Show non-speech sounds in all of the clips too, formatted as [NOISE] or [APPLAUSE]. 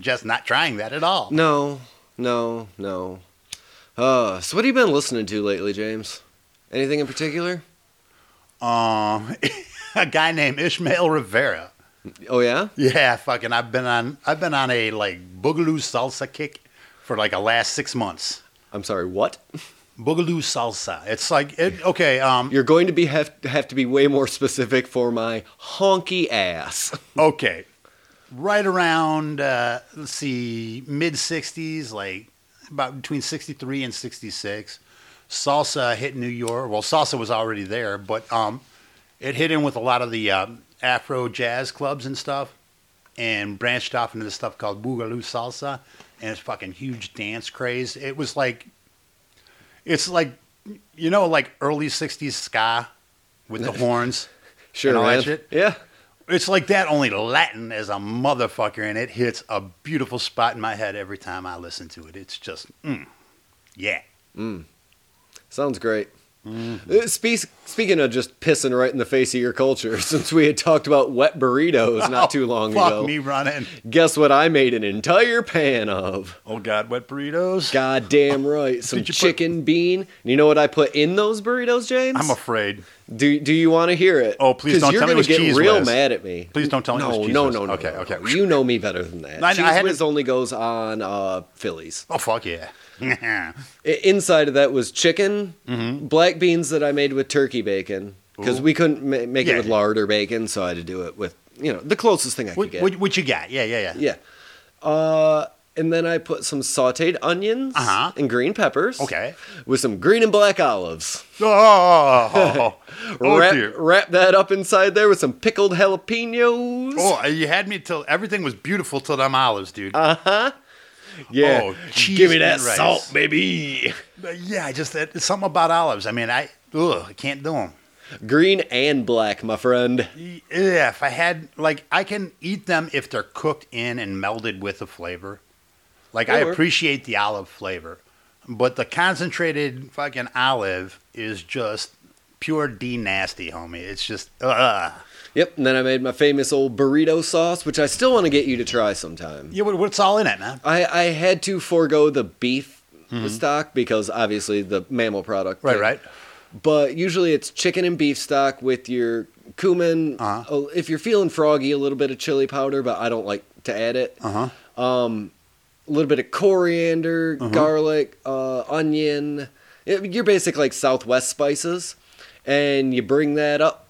suggest not trying that at all. No, no, no. Uh, so what have you been listening to lately, James? Anything in particular? Um, [LAUGHS] a guy named Ismael Rivera. Oh yeah? Yeah, fucking. I've been on. I've been on a like boogaloo salsa kick for like the last six months. I'm sorry, what? Boogaloo salsa. It's like it, okay. Um, You're going to be have, have to be way more specific for my honky ass. okay. Right around uh, let's see, mid '60s, like about between '63 and '66. Salsa hit New York. Well, salsa was already there, but um, it hit in with a lot of the um, Afro jazz clubs and stuff, and branched off into this stuff called Boogaloo salsa, and it's fucking huge dance craze. It was like, it's like, you know, like early '60s ska with the [LAUGHS] horns. Sure, And all that shit? Yeah. It's like that, only Latin as a motherfucker, and it hits a beautiful spot in my head every time I listen to it. It's just, mm, yeah. Sounds great. Uh, Spe- speaking of just pissing right in the face of your culture, [LAUGHS] since we had talked about wet burritos not [LAUGHS] too long Oh, Fuck ago, me running. guess what I made an entire pan of? Oh God, wet burritos. Goddamn right, [LAUGHS] some you put- chicken bean. And you know what I put in those burritos, James? I'm afraid. Do Do you want to hear it? Oh, please don't you're tell me it was get Cheese real Whiz. mad at me. Please don't tell me it no, was Cheese no, no, no. Okay, no, okay. You know me better than that. I- I Cheese had to- only goes on uh, Phillies. Oh fuck yeah. [LAUGHS] Inside of that was chicken, Mm-hmm. black beans that I made with turkey bacon because we couldn't ma- make Yeah. it with lard or bacon, so I had to do it with you know the closest thing I what, could get. what, what you got? Yeah, yeah, yeah. Yeah. Uh, and then I put some sautéed onions Uh-huh. and green peppers. Okay. With some green and black olives. [LAUGHS] Oh, [LAUGHS] oh, wrap, dear. wrap that up inside there with some pickled jalapenos. Oh, you had me till everything was beautiful till them olives, dude. Uh, huh. Yeah. Oh, Give me that rice. salt, baby. Yeah, just it's something about olives. I mean, I ugh, I can't do them. Green and black, my friend. Yeah, if I had like I can eat them if they're cooked in and melded with the flavor. Like I appreciate the olive flavor, but the concentrated fucking olive is just pure D nasty, homie. It's just uh. Yep. And then I made my famous old burrito sauce, which I still want to get you to try sometime. Yeah, what, what's all in it, man? I, I had to forego the beef stock because obviously the mammal product. Mm-hmm. Right, thing. right. But usually it's chicken and beef stock with your cumin. Uh-huh. Oh, If you're feeling froggy, a little bit of chili powder, but I don't like to add it. Uh huh. A little bit of coriander, Uh-huh. garlic, uh, onion. It- your basic like Southwest spices, and you bring that up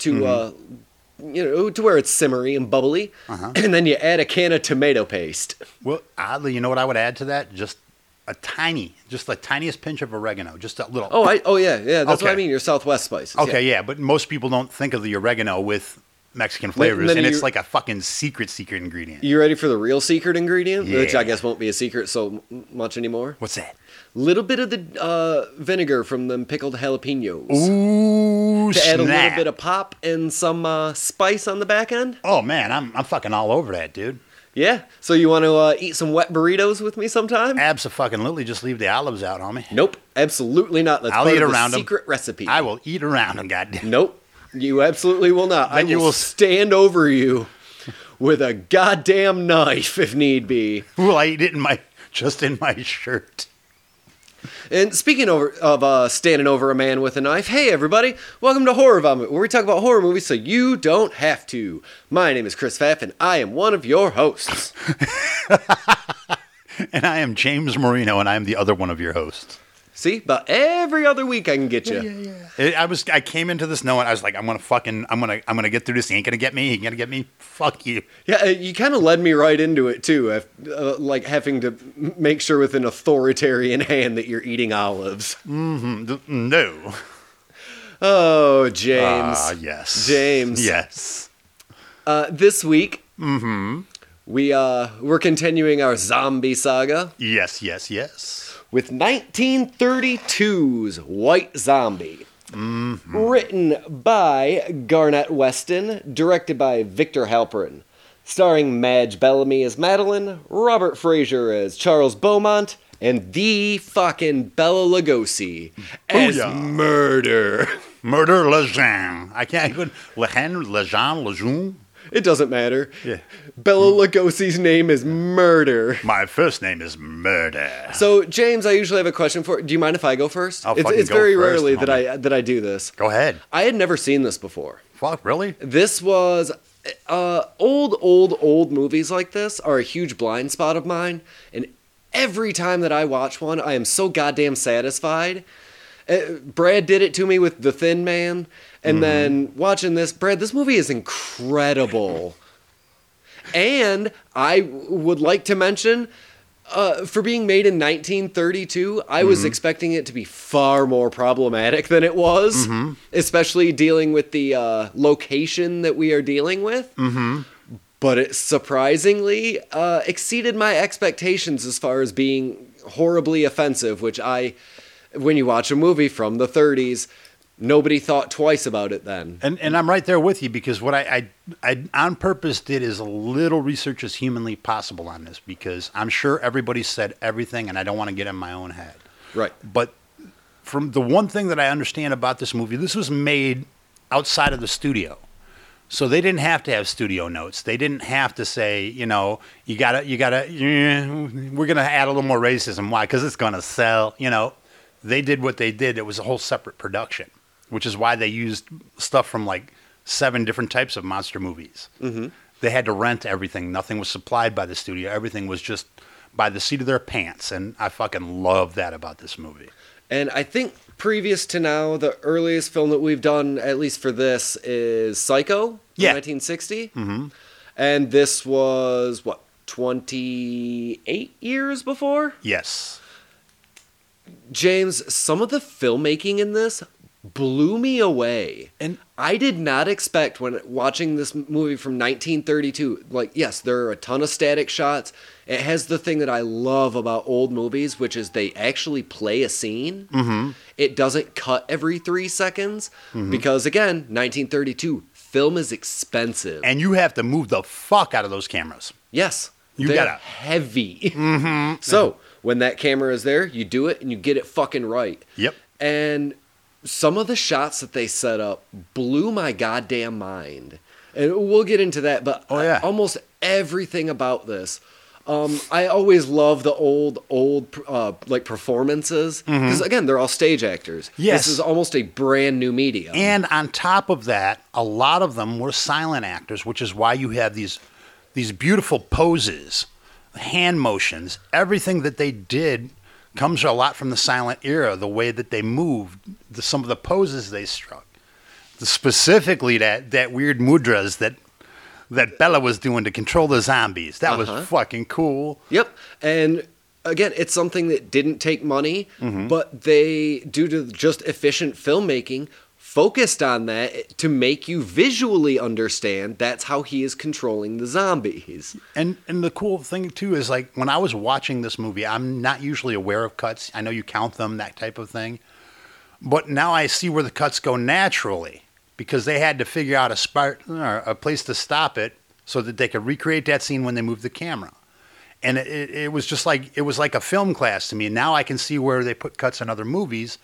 to Mm-hmm. uh, you know to where it's simmery and bubbly, Uh-huh. and then you add a can of tomato paste. Well, oddly, you know what I would add to that? Just a tiny, just the tiniest pinch of oregano, just a little. Oh, I oh yeah yeah that's what I mean. Your Southwest spices. Okay, yeah. but most people don't think of the oregano with Mexican flavors, and it's like a fucking secret, secret ingredient. You ready for the real secret ingredient, which I guess won't be a secret so much anymore? What's that? Little bit of the uh, vinegar from them pickled jalapenos Ooh, to add a little bit of pop and some uh, spice on the back end. Oh man, I'm I'm fucking all over that, dude. Yeah. So you want to uh, eat some wet burritos with me sometime? Absolutely, just leave the olives out, homie. Nope, absolutely not. That's I'll eat of the around 'em. secret recipe. I will eat around them, goddamn. Nope, you absolutely will not. I you will stand over you with a goddamn knife if need be. Will I eat it in my just in my shirt? And speaking over, of uh, standing over a man with a knife, hey everybody, welcome to Horror Vomit, where we talk about horror movies so you don't have to. My name is Chris Pfaff, and I am one of your hosts. [LAUGHS] And I am James Marino, and I am the other one of your hosts. See, but every other week I can get you. Yeah, It- I was I came into this knowing I was like I'm gonna fucking I'm gonna I'm gonna get through this. He ain't gonna get me. He ain't gonna get me. Fuck you. Yeah, uh, you kind of led me right into it too, af- uh, like having to make sure with an authoritarian hand that you're eating olives. No. Oh, James. Ah, yes. James. Yes. Uh, this week, Hmm. we uh, we're continuing our zombie saga Yes. Yes. Yes. With 1932's White Zombie. Mm-hmm. Written by Garnett Weston, directed by Victor Halperin, starring Madge Bellamy as Madeline, Robert Frazer as Charles Beaumont, and the fucking Bela Lugosi as Booyah. murder. Murder Lejeune. I can't even Lejeune, Lejeune, Lejeune. It doesn't matter. Yeah. Bela Lugosi's name is Murder. My first name is Murder. So, James, I usually have a question for. Do you mind if I go 1st I'll it's it's very first, rarely that. I that I do this. Go ahead. I had never seen this before. Fuck, really? This was uh, old, old, old movies like this are a huge blind spot of mine, and every time that I watch one, I am so goddamn satisfied. Uh, Brad did it to me with The Thin Man, and then watching this, Brad, this movie is incredible. and I would like to mention. Uh, for being made in 1932, I was expecting it to be far more problematic than it was, especially dealing with the uh, location that we are dealing with. Mm-hmm. But it surprisingly uh, exceeded my expectations as far as being horribly offensive, which I, when you watch a movie from the 30s, nobody thought twice about it then. And and I'm right there with you because what I, I I on purpose did as little research as humanly possible on this because I'm sure everybody said everything and I don't want to get in my own head. Right. But from the one thing that I understand about this movie, this was made outside of the studio. So they didn't have to have studio notes. They didn't have to say, you know, you gotta, you gotta, we're gonna add a little more racism. Why? Because it's gonna sell. You know, they did what they did. It was a whole separate production, which is why they used stuff from like seven different types of monster movies. Mm-hmm. They had to rent everything. Nothing was supplied by the studio. Everything was just by the seat of their pants. And I fucking love that about this movie. And I think previous to now, the earliest film that we've done, at least for this, is Psycho, Yeah. 1960. Mm-hmm. And this was, what, 28 years before? Yes. James, some of the filmmaking in this blew me away. And I did not expect when watching this movie from 1932. Like, yes, there are a ton of static shots. It has the thing that I love about old movies, which is they actually play a scene. Mm-hmm. It doesn't cut every three seconds because, again, 1932, film is expensive. and you have to move the fuck out of those cameras. yes, You they're gotta- heavy. [LAUGHS] So when that camera is there, you do it and you get it fucking right. Yep. And some of the shots that they set up blew my goddamn mind. And we'll get into that, but Oh, yeah. almost everything about this. Um, I always love the old, old uh, like performances because again, they're all stage actors. Mm-hmm. Yes. this is almost a brand new medium. And on top of that, a lot of them were silent actors, which is why you have these these beautiful poses, hand motions, everything that they did comes a lot from the silent era, the way that they moved, the, some of the poses they struck. Specifically that that weird mudras that that Bela was doing to control the zombies. That Uh-huh. was fucking cool. Yep. And again, it's something that didn't take money, but they, due to just efficient filmmaking, focused on that to make you visually understand that's how he is controlling the zombies. And and the cool thing too is like when I was watching this movie, I'm not usually aware of cuts. I know you count them, that type of thing. But now I see where the cuts go naturally because they had to figure out a spot or uh, a place to stop it so that they could recreate that scene when they moved the camera. And it, it was just like it was like a film class to me. And now I can see where they put cuts in other movies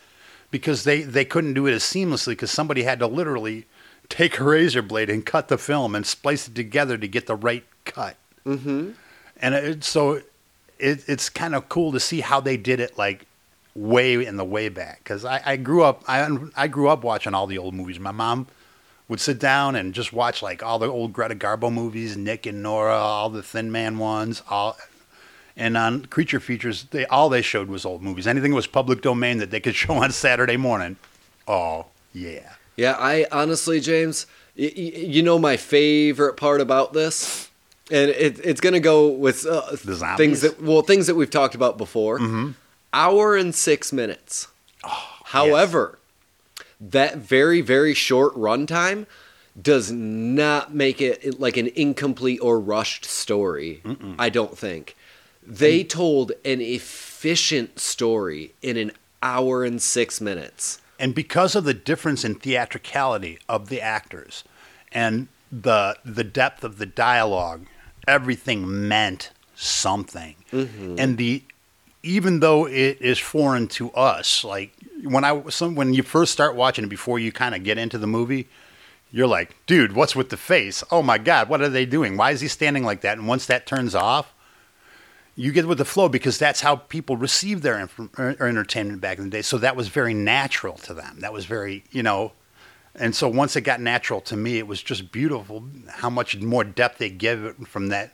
because they, they couldn't do it as seamlessly because somebody had to literally take a razor blade and cut the film and splice it together to get the right cut. Mm-hmm. And it, so it, it's kind of cool to see how they did it like way in the way back. Because I, I grew up I, I grew up watching all the old movies. My mom would sit down and just watch like all the old Greta Garbo movies Nick and Nora all the Thin Man ones all and on Creature Features they all they showed was old movies. Anything that was public domain that they could [LAUGHS] show on Saturday morning oh yeah. Yeah, I honestly, James, y- y- you know my favorite part about this, and it, it's gonna go with uh, The things that well things that we've talked about before. Hour and six minutes. However, that very very short runtime does not make it like an incomplete or rushed story. I don't think they told an efficient story in an hour and six minutes. and because of the difference in theatricality of the actors and the the depth of the dialogue everything meant something mm-hmm. and the even though it is foreign to us, like when I some when you first start watching it before you kind of get into the movie, you're like, dude, what's with the face? Oh my god, what are they doing? Why is he standing like that? And once that turns off, you get with the flow because that's how people received their inf- or entertainment back in the day. So that was very natural to them. That was very, you know, and so once it got natural to me, it was just beautiful how much more depth they give it from that.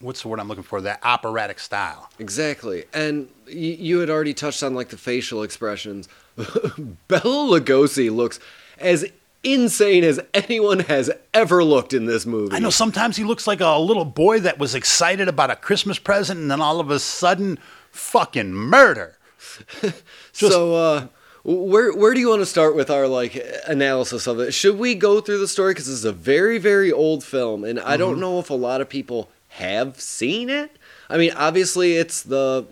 What's the word I'm looking for? That operatic style. Exactly. And y- you had already touched on like the facial expressions. [LAUGHS] Bela Lugosi looks as insane as anyone has ever looked in this movie. I know sometimes he looks like a little boy that was excited about a Christmas present, and then all of a sudden, fucking murder. [LAUGHS] Just- so uh where where do you want to start with our like analysis of it? Should we go through the story cuz this is a very very old film and I Mm-hmm. don't know if a lot of people have seen it. I mean, obviously it's the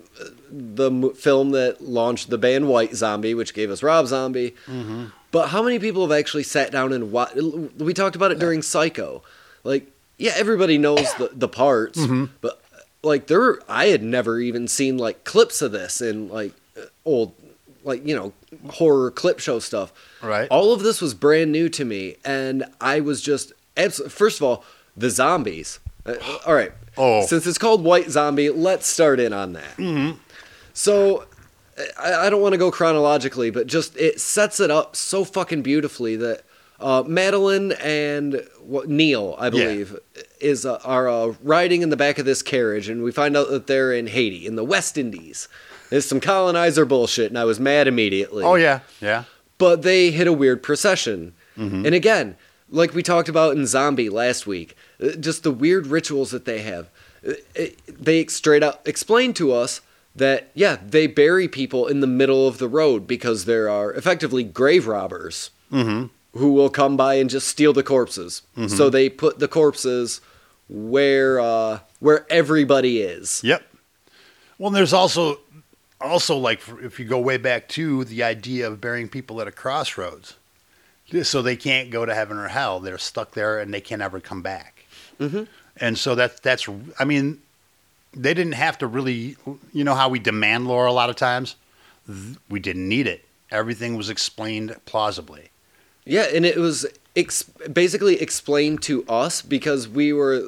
the film that launched the band White Zombie, which gave us Rob Zombie. Mm-hmm. But how many people have actually sat down and watched? We talked about it during Psycho. Like, yeah, everybody knows the, the parts, Mm-hmm. but like there, I had never even seen like clips of this in like old, like you know, horror clip show stuff. Right. All of this was brand new to me, and I was just abs- first of all the zombies. Uh, all right. Oh. Since it's called White Zombie, let's start in on that. Mm-hmm. So I, I don't want to go chronologically, but just it sets it up so fucking beautifully that uh, Madeline and what, Neil, I believe, is uh, are uh, riding in the back of this carriage, and we find out that they're in Haiti, in the West Indies. There's some colonizer bullshit, and I was mad immediately. Oh yeah, yeah. But they hit a weird procession. Mm-hmm. And again, like we talked about in Zombie last week, uh, just the weird rituals that they have. Uh, it- They straight up explain to us that, yeah, they bury people in the middle of the road because there are effectively grave robbers Mm-hmm. who will come by and just steal the corpses. So they put the corpses where uh, where everybody is. Yep. Well, there's also also like if you go way back to the idea of burying people at a crossroads, so they can't go to heaven or hell. They're stuck there and they can never come back. Mm-hmm. And so that that's I mean, they didn't have to really. You know how we demand lore a lot of times. We didn't need it. Everything was explained plausibly. Yeah, and it was ex- basically explained to us because we were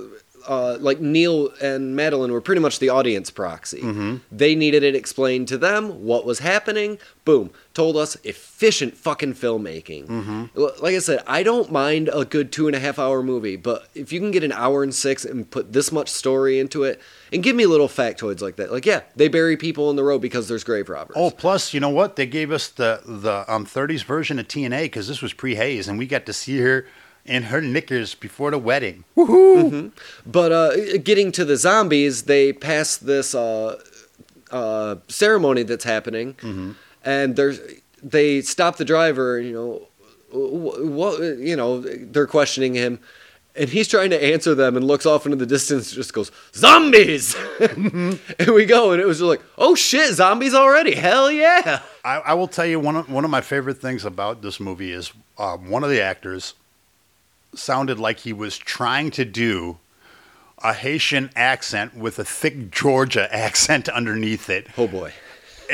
uh, like Neil and Madeline were pretty much the audience proxy. They needed it explained to them what was happening. Boom, told us efficient fucking filmmaking. L- Like I said, I don't mind a good two and a half hour movie, but if you can get an hour and six and put this much story into it, and give me little factoids like that, like yeah, they bury people in the road because there's grave robbers. Oh, plus, you know what? They gave us the the um, 30s version of TNA because this was pre Hays, and we got to see her in her knickers before the wedding. Woohoo. But uh, getting to the zombies, they pass this uh, uh, ceremony that's happening, and there's they stop the driver. You know, what you know they're questioning him, and he's trying to answer them, and looks off into the distance, just goes zombies, [LAUGHS] and we go, and it was just like, oh shit, zombies already, hell yeah. I, I will tell you one of, one of my favorite things about this movie is uh, one of the actors sounded like he was trying to do a Haitian accent with a thick Georgia [LAUGHS] accent underneath it. Oh boy. [LAUGHS]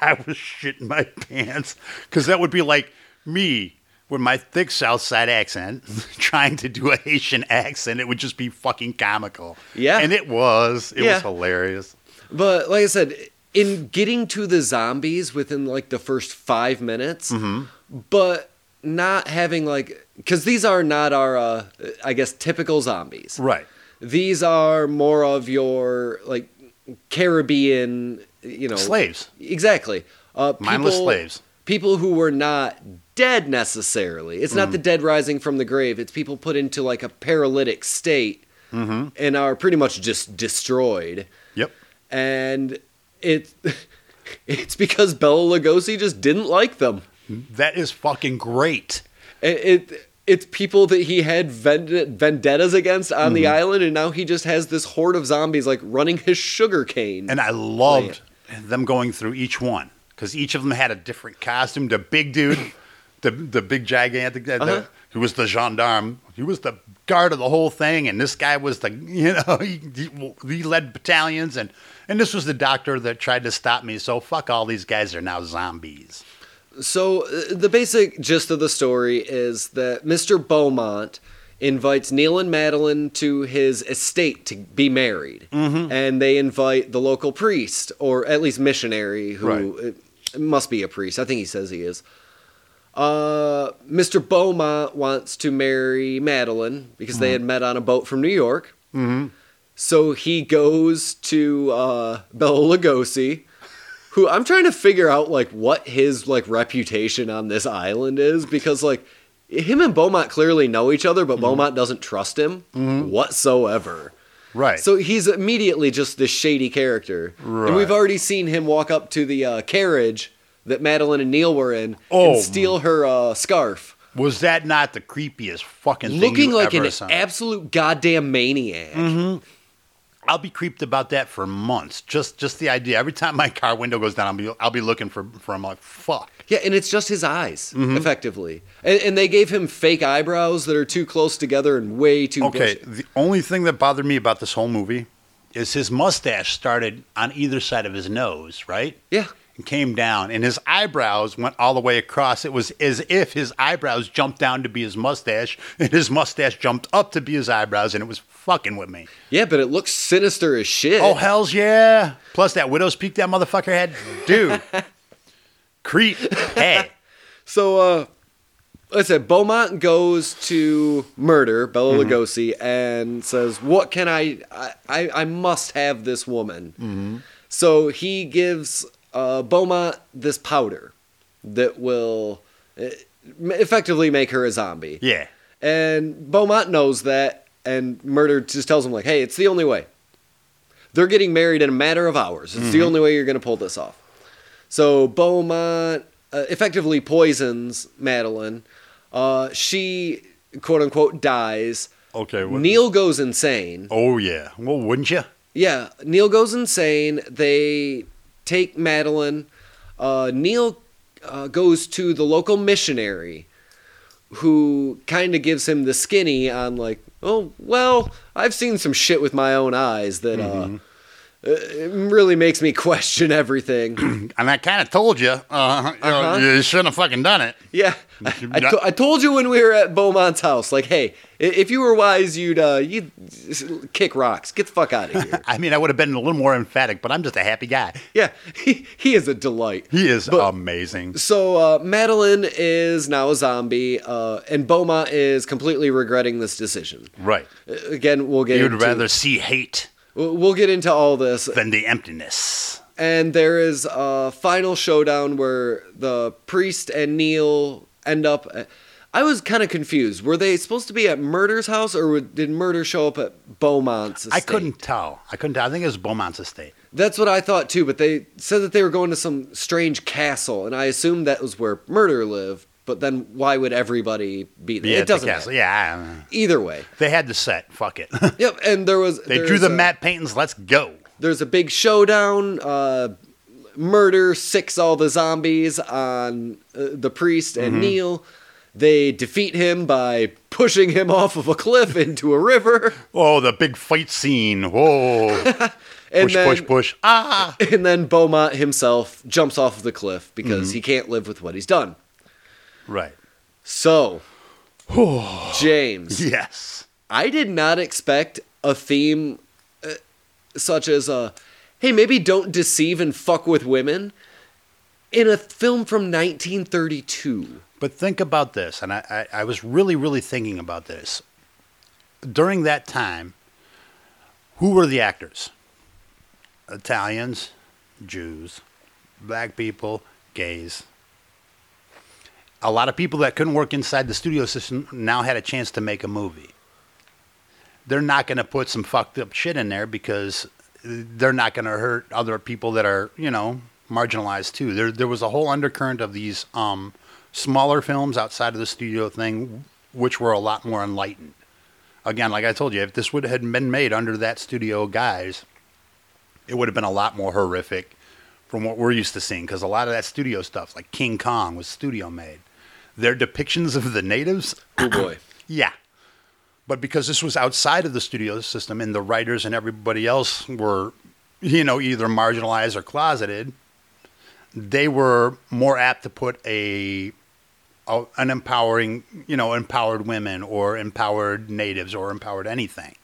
I was shitting my pants because that would be like me with my thick South Side accent [LAUGHS] trying to do a Haitian accent. It would just be fucking comical. Yeah. and it was. It Yeah. was hilarious. But like I said, in getting to the zombies within like the first five minutes, mm-hmm. but not having like because these are not our uh, I guess typical zombies. Right. These are more of your like Caribbean, you know, Slaves. Exactly. Uh, Mindless people- slaves. People who were not dead necessarily. It's not the dead rising from the grave. It's people put into like a paralytic state and are pretty much just destroyed Yep. and it [LAUGHS] it's because Bela Lugosi just didn't like them. That is fucking great. It, it it's people that he had vendettas against on Mm-hmm. the island, and now he just has this horde of zombies like running his sugar cane. And I loved them going through each one because each of them had a different costume. The big dude, the the big gigantic, the, Uh-huh. he was the gendarme. He was the guard of the whole thing, and this guy was the [LAUGHS] you know he, he, he led battalions and And this was the doctor that tried to stop me. So fuck all these guys are now zombies. So uh, the basic gist of the story is that Mr. Beaumont invites Neil and Madeline to his estate to be married, mm-hmm. and they invite the local priest or at least missionary who Right. must be a priest. I think he says he is. Uh, Mr. Beaumont wants to marry Madeline because they had met on a boat from New York. Mm-hmm. So he goes to uh, Bela Lugosi, who I'm trying to figure out like what his like reputation on this island is because like him and Beaumont clearly know each other, but Mm-hmm. Beaumont doesn't trust him whatsoever. Right. So he's immediately just this shady character, right. and we've already seen him walk up to the uh, carriage that Madeline and Neil were in Oh. and steal her uh, scarf, was that not the creepiest fucking thing looking like an saw? absolute goddamn maniac. I'll be creeped about that for months. Just just the idea. Every time my car window goes down, I'll be I'll be looking for for him like fuck. Yeah, and it's just his eyes, Mm-hmm. effectively. And, and they gave him fake eyebrows that are too close together and way too Okay, bushy. the only thing that bothered me about this whole movie is his mustache started on either side of his nose, right? Yeah. And came down, and his eyebrows went all the way across. It was as if his eyebrows jumped down to be his mustache, and his mustache jumped up to be his eyebrows, and it was fucking with me. Yeah, but it looks sinister as shit. Oh hell's yeah! Plus that widow's peak that motherfucker had, dude. [LAUGHS] Creep. Hey. [LAUGHS] So, uh, like I said, Beaumont goes to murder Bela Mm-hmm. Lugosi and says, "What can I? I, I, I must have this woman." Mm-hmm. So he gives uh, Beaumont this powder that will uh, effectively make her a zombie. Yeah. And Beaumont knows that, and Murder just tells him, like, hey, it's the only way. They're getting married in a matter of hours. It's the only way you're going to pull this off. So Beaumont uh, effectively poisons Madeline. Uh, she, quote unquote, dies. Okay. What, Neil goes insane. Oh yeah. Well, wouldn't you? Yeah, Neil goes insane. They take Madeline. Uh, Neil uh, goes to the local missionary who kind of gives him the skinny on, like, oh, well, I've seen some shit with my own eyes that uh, it really makes me [LAUGHS] question everything. [CLEARS THROAT] And I kind of told you, uh, you, Uh-huh. you shouldn't have fucking done it. yeah, I, I, to- I told you when we were at Beaumont's house, like, hey, if you were wise, you'd uh, you'd kick rocks. Get the fuck out of here. [LAUGHS] I mean, I would have been a little more emphatic, but I'm just a happy guy. yeah, [LAUGHS] he, he is a delight. He is But- amazing. So uh, Madeline is now a zombie, uh, and Beaumont is completely regretting this decision. Right. Uh, Again, we'll get You'd rather see hate we'll get into all this, Then the emptiness. and there is a final showdown where the priest and Neil end up. At, I was kind of confused. Were they supposed to be at Murder's house, or did Murder show up at Beaumont's? I couldn't tell. I couldn't tell. I think it was Beaumont's estate. That's what I thought too. But they said that they were going to some strange castle, and I assumed that was where Murder lived. But then, why would everybody be there? Yeah, it doesn't matter. Yeah. Either way. They had the set. Fuck it. [LAUGHS] Yep, and there was they drew the a, matte paintings. Let's go. There's a big showdown. Uh, murder six all the zombies on uh, the priest and Mm-hmm. Neil. They defeat him by pushing him [LAUGHS] off of a cliff into a river, Oh, the big fight scene. Whoa. [LAUGHS] and push, then push, push. Ah. and then Beaumont himself jumps off of the cliff because Mm-hmm. he can't live with what he's done. Right. So, [SIGHS] James, Yes. I did not expect a theme uh, such as uh, hey, maybe don't deceive and fuck with women in a film from 1932. But think about this, and I, I, I was really, really thinking about this. During that time, who were the actors? Italians, Jews, black people, gays. A lot of people that couldn't work inside the studio system now had a chance to make a movie. They're not going to put some fucked up shit in there because they're not going to hurt other people that are, you know, marginalized too. There, there was a whole undercurrent of these um, smaller films outside of the studio thing, which were a lot more enlightened. Again, like I told you, if this would have been made under that studio guys, it would have been a lot more horrific from what we're used to seeing. Because a lot of that studio stuff, like King Kong, was studio made. Their depictions of the natives, Oh boy. [CLEARS THROAT] yeah. But because this was outside of the studio system and the writers and everybody else were you know, either marginalized or closeted, they were more apt to put a, a an empowering, you know, empowered women or empowered natives or empowered anything,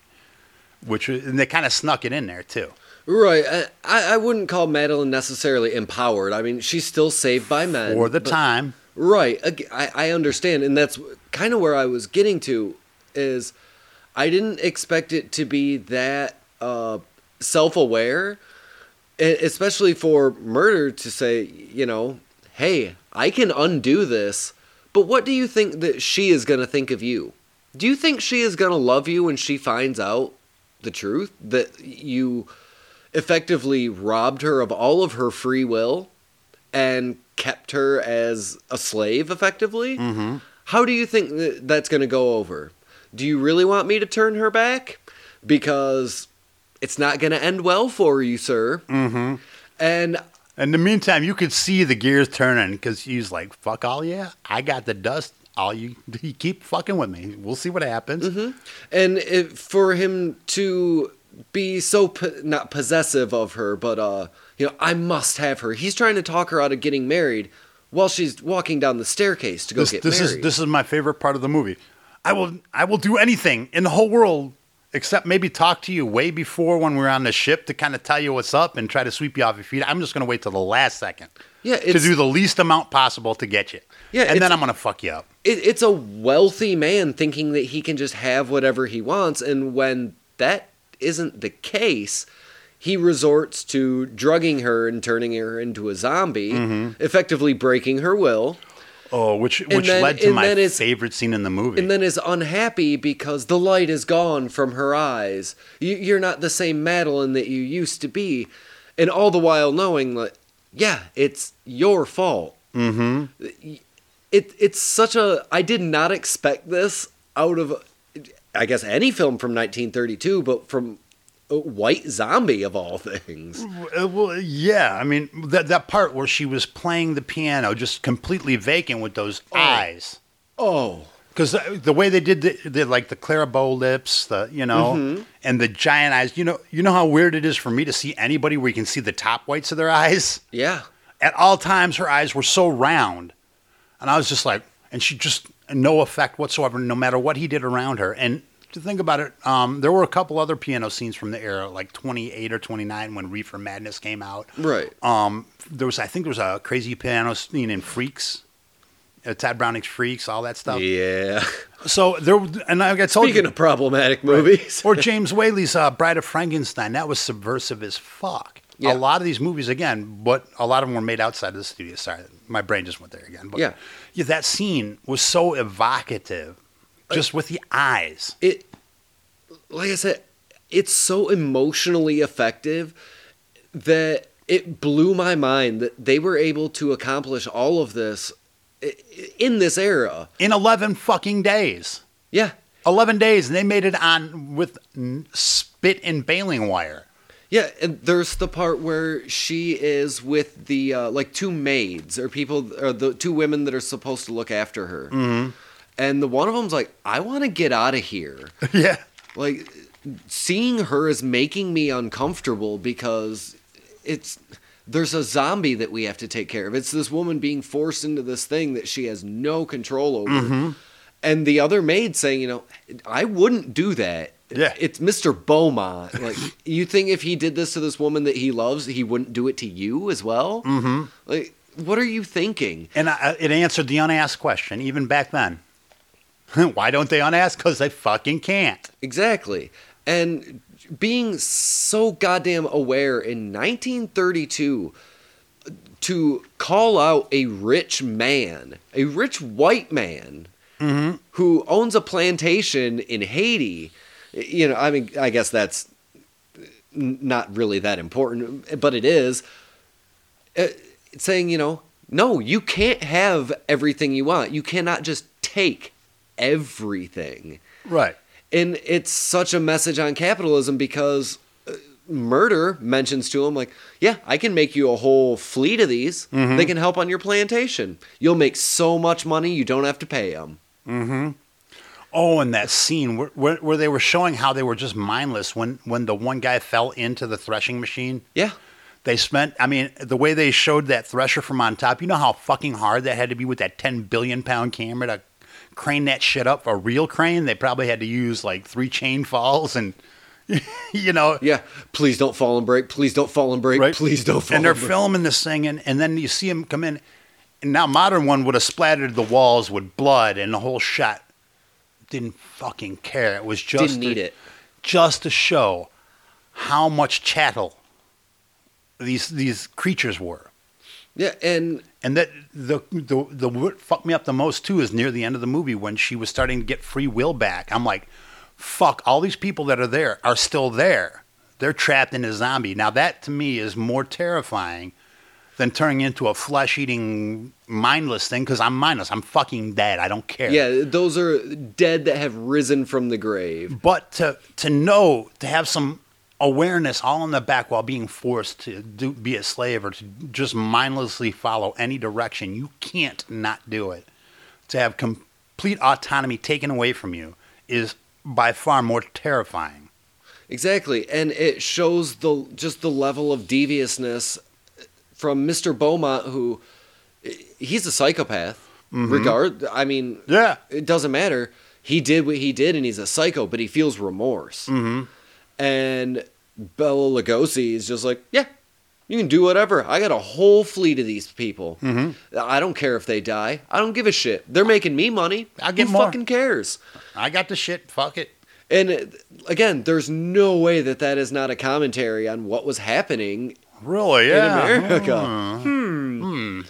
which and they kind of snuck it in there too. Right. I, I wouldn't call Madeline necessarily empowered. I mean, she's still saved by men. For the time, Right. I, I understand. And that's kind of where I was getting to is I didn't expect it to be that uh, self-aware, e- especially for murder to say, you know, hey, I can undo this. But what do you think that she is going to think of you? Do you think she is going to love you when she finds out the truth that you effectively robbed her of all of her free will and kept her as a slave effectively? mm-hmm. How do you think that that's going to go over? Do you really want me to turn her back? Because it's not going to end well for you, sir. Mm-hmm. And In the meantime, you could see the gears turning because he's like, "Fuck all, yeah, I got the dust. All you, [LAUGHS] you keep fucking with me. We'll see what happens." and it, for him to be so po- not possessive of her, but uh, you know, I must have her. He's trying to talk her out of getting married while she's walking down the staircase to go This, get this married. is this is my favorite part of the movie. I will I will do anything in the whole world except maybe talk to you way before when we're on the ship to kind of tell you what's up and try to sweep you off your feet. I'm just going to wait till the last second yeah, to do the least amount possible to get you. Yeah, and then I'm going to fuck you up. it, it's a wealthy man thinking that he can just have whatever he wants and when that isn't the case he resorts to drugging her and turning her into a zombie Mm-hmm. effectively breaking her will Oh, which which then- led to my it's- favorite scene in the movie. and then is unhappy because the light is gone from her eyes you, you're not the same madeline that you used to be and all the while knowing that yeah it's your fault mm-hmm. it it's such a I did not expect this out of I guess any film from 1932 but from White Zombie of all things. Uh, Well, yeah. I mean, that that part where she was playing the piano, just completely vacant with those eyes. Oh, Because the, the way they did the, the like the Clara Bow lips, the you know, Mm-hmm. and the giant eyes. You know, you know how weird it is for me to see anybody where you can see the top whites of their eyes. yeah. At all times, her eyes were so round, and I was just like, and she just no effect whatsoever, no matter what he did around her. And to think about it, um, there were a couple other piano scenes from the era, like 28 or 29, when Reefer Madness came out. Right. Um, there was, I think, there was a crazy piano scene in Freaks, uh, Tod Browning's Freaks, all that stuff. Yeah. So there, and like I told Speaking you, of problematic movies. or James Whaley's uh, Bride of Frankenstein, that was subversive as fuck. Yeah. A lot of these movies, again, but a lot of them were made outside of the studio. Sorry, my brain just went there again. But Yeah. yeah, that scene was so evocative, just with the eyes. it like I said, it's so emotionally effective that it blew my mind that they were able to accomplish all of this in this era. In eleven fucking days, Yeah. eleven days, and they made it on with spit and baling wire. Yeah, and there's the part where she is with the uh, like two maids or people or the two women that are supposed to look after her, mm-hmm. and the one of them's like, "I want to get out of here." [LAUGHS] yeah. Like seeing her is making me uncomfortable because it's there's a zombie that we have to take care of. It's this woman being forced into this thing that she has no control over. And the other maid saying, you know, I wouldn't do that. Yeah. It's Mr. Beaumont. Like, you think if he did this to this woman that he loves, he wouldn't do it to you as well? Mm-hmm. Like, what are you thinking? And I, it answered the unasked question, even back then. [LAUGHS] Why don't they unask? Because they fucking can't. Exactly. And being so goddamn aware in 1932 to call out a rich man, a rich white man who owns a plantation in Haiti, you know, I mean, I guess that's not really that important, but it is. Uh, saying, you know, no, you can't have everything you want. You cannot just take everything Right. and it's such a message on capitalism because uh, murder mentions to him like yeah i can make you a whole fleet of these they can help on your plantation you'll make so much money you don't have to pay them Oh, and that scene where, where, where they were showing how they were just mindless when, when the one guy fell into the threshing machine. Yeah. They spent, I mean, the way they showed that thresher from on top, you know how fucking hard that had to be with that 10 billion pound camera to crane that shit up? A real crane? They probably had to use like three chain falls and, [LAUGHS] you know. Yeah. Please don't fall and break. Please don't fall and break. Right. Please don't fall And they're and filming this thing, and, and then you see him come in. And now, modern one would have splattered the walls with blood, and the whole shot didn't fucking care. It was just Didn't need to, it. just to show how much chattel these these creatures were. Yeah. And And that the the the what fucked me up the most too is near the end of the movie when she was starting to get free will back. I'm like, fuck, all these people that are there are still there. They're trapped in a zombie. Now that to me is more terrifying than turning into a flesh eating mindless thing because I'm mindless. I'm fucking dead. I don't care. yeah, those are dead that have risen from the grave. But to to know to have some awareness all in the back while being forced to do, be a slave or to just mindlessly follow any direction, you can't not do it. To have complete autonomy taken away from you is by far more terrifying. Exactly, and it shows the just the level of deviousness from Mr. Beaumont, who he's a psychopath. Regard, I mean, Yeah. it doesn't matter. He did what he did, and he's a psycho, but he feels remorse. Mm-hmm. And Bela Lugosi is just like, yeah, you can do whatever. I got a whole fleet of these people. Mm-hmm. I don't care if they die. I don't give a shit. They're making me money. I'll get Who more. fucking cares? I got the shit. Fuck it. And uh, again, there's no way that that is not a commentary on what was happening Really? Yeah. in America. Hmm.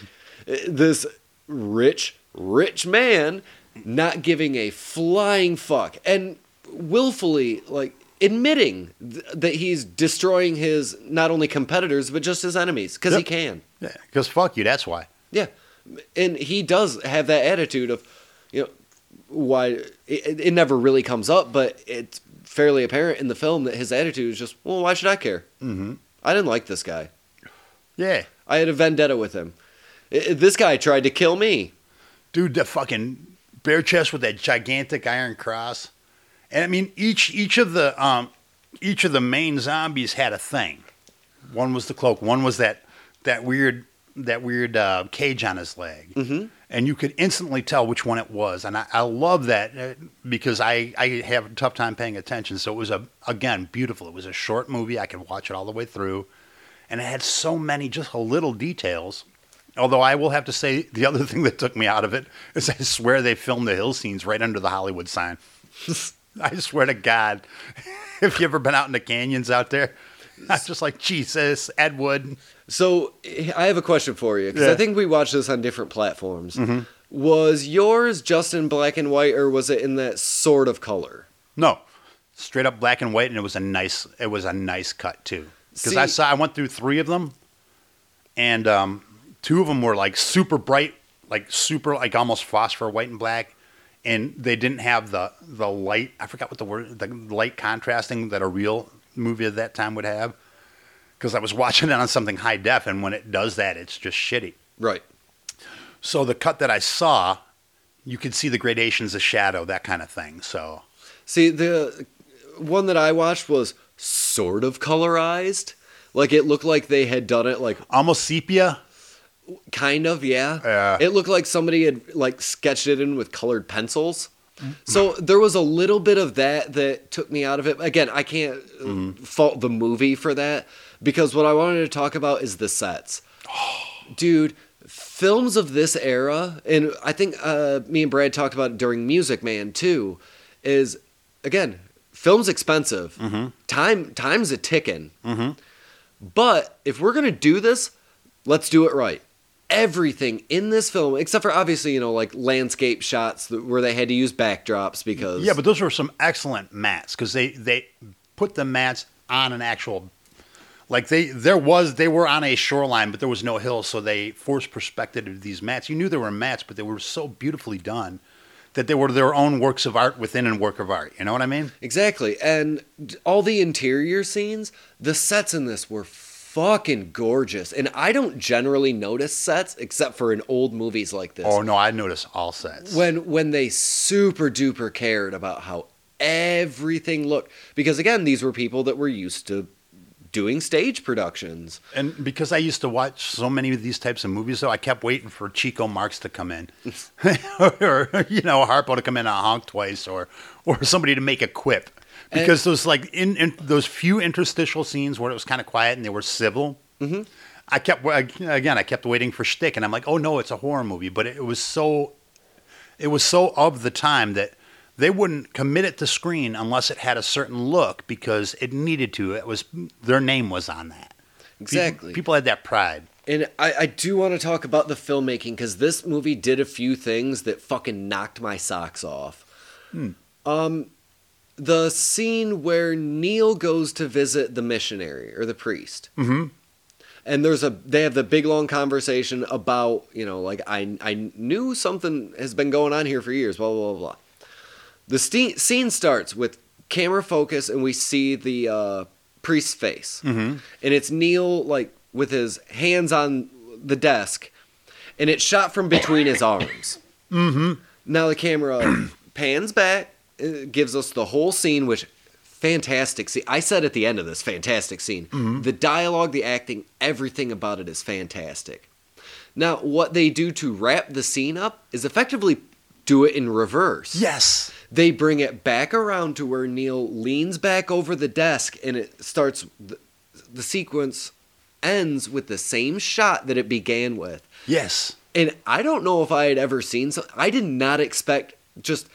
Uh, This rich, rich man not giving a flying fuck and willfully like admitting th- that he's destroying his not only competitors but just his enemies because he can. Yeah. Because fuck you. That's why. Yeah, and he does have that attitude of, you know, why it, it never really comes up, but it's fairly apparent in the film that his attitude is just, well, why should I care? Mm-hmm. I didn't like this guy. Yeah. I had a vendetta with him. I- I- this guy tried to kill me. dude, the fucking bare chest with that gigantic iron cross. And I mean, each each of the um, each of the main zombies had a thing. One was the cloak. One was that that weird that weird uh, cage on his leg. Mm-hmm. And you could instantly tell which one it was. And I, I love that uh, because I, I have a tough time paying attention. So it was a again beautiful. It was a short movie. I could watch it all the way through, and it had so many just little details Although I will have to say the other [LAUGHS] thing that took me out of it is I swear they filmed the hill scenes right under the Hollywood sign. [LAUGHS] I swear to God, [LAUGHS] if you ever been out in the canyons out there, [LAUGHS] I'm just like Jesus, Ed Wood. So I have a question for you because I think we watched this on different platforms. Was yours just in black and white, or was it in that sort of color? No, straight up black and white, and it was a nice. It was a nice cut too. Because I saw, I went through three of them, and um, two of them were like super bright, like super, like almost phosphor white and black, and they didn't have the the light. I forgot what the word, the light contrasting that a real movie of that time would have. Because I was watching it on something high def, and when it does that, it's just shitty. Right. So the cut that I saw, you could see the gradations of shadow, that kind of thing. So See, the one that I watched was sort of colorized. Like it looked like they had done it like almost sepia. Kind of, yeah. Yeah. It looked like somebody had like sketched it in with colored pencils. So there was a little bit of that that took me out of it. Again, I can't uh, fault the movie for that because what I wanted to talk about is the sets. [GASPS] Dude, films of this era, and I think uh, me and Brad talked about it during Music Man too, is again, film's expensive. Time time's a ticking. But if we're gonna do this, let's do it right. Everything in this film, except for obviously, you know, like landscape shots that- where they had to use backdrops because Yeah, but those were some excellent mattes because they they put the mattes on an actual like they there was they were on a shoreline, but there was no hill, so they forced perspective of these mattes. You knew they were mattes, but they were so beautifully done that they were their own works of art within a work of art. You know what I mean? Exactly. And all the interior scenes, the sets in this were fucking gorgeous. And I don't generally notice sets except for in old movies like this. Oh no, I notice all sets. when when they super duper cared about how everything looked because again these were people that were used to doing stage productions and because I used to watch so many of these types of movies, though, I kept waiting for Chico Marx to come in, [LAUGHS] [LAUGHS] or you know, Harpo to come in and honk twice, or or somebody to make a quip. Because those like in, in those few interstitial scenes where it was kind of quiet and they were civil, Mm-hmm. I kept again I kept waiting for shtick, and I'm like, oh no, it's a horror movie, but it was so it was so of the time that they wouldn't commit it to screen unless it had a certain look because it needed to. It was their name was on that. exactly People, people had that pride. and I, I do want to talk about the filmmaking because this movie did a few things that fucking knocked my socks off um the scene where neil goes to visit the missionary or the priest Mhm. and there's a they have the big long conversation about you know like i i knew something has been going on here for years blah blah blah blah the ste- scene starts with camera focus and we see the uh priest's face Mhm. and it's neil like with his hands on the desk and it's shot from between his arms Mm-hmm. now the camera [CLEARS THROAT] pans back Uh, gives us the whole scene which fantastic scene i said at the end of this fantastic scene mm-hmm. the dialogue the acting everything about it is fantastic now what they do to wrap the scene up is effectively do it in reverse Yes. they bring it back around to where Neil leans back over the desk and it starts the, the sequence ends with the same shot that it began with. Yes. And I don't know if I had ever seen so I did not expect just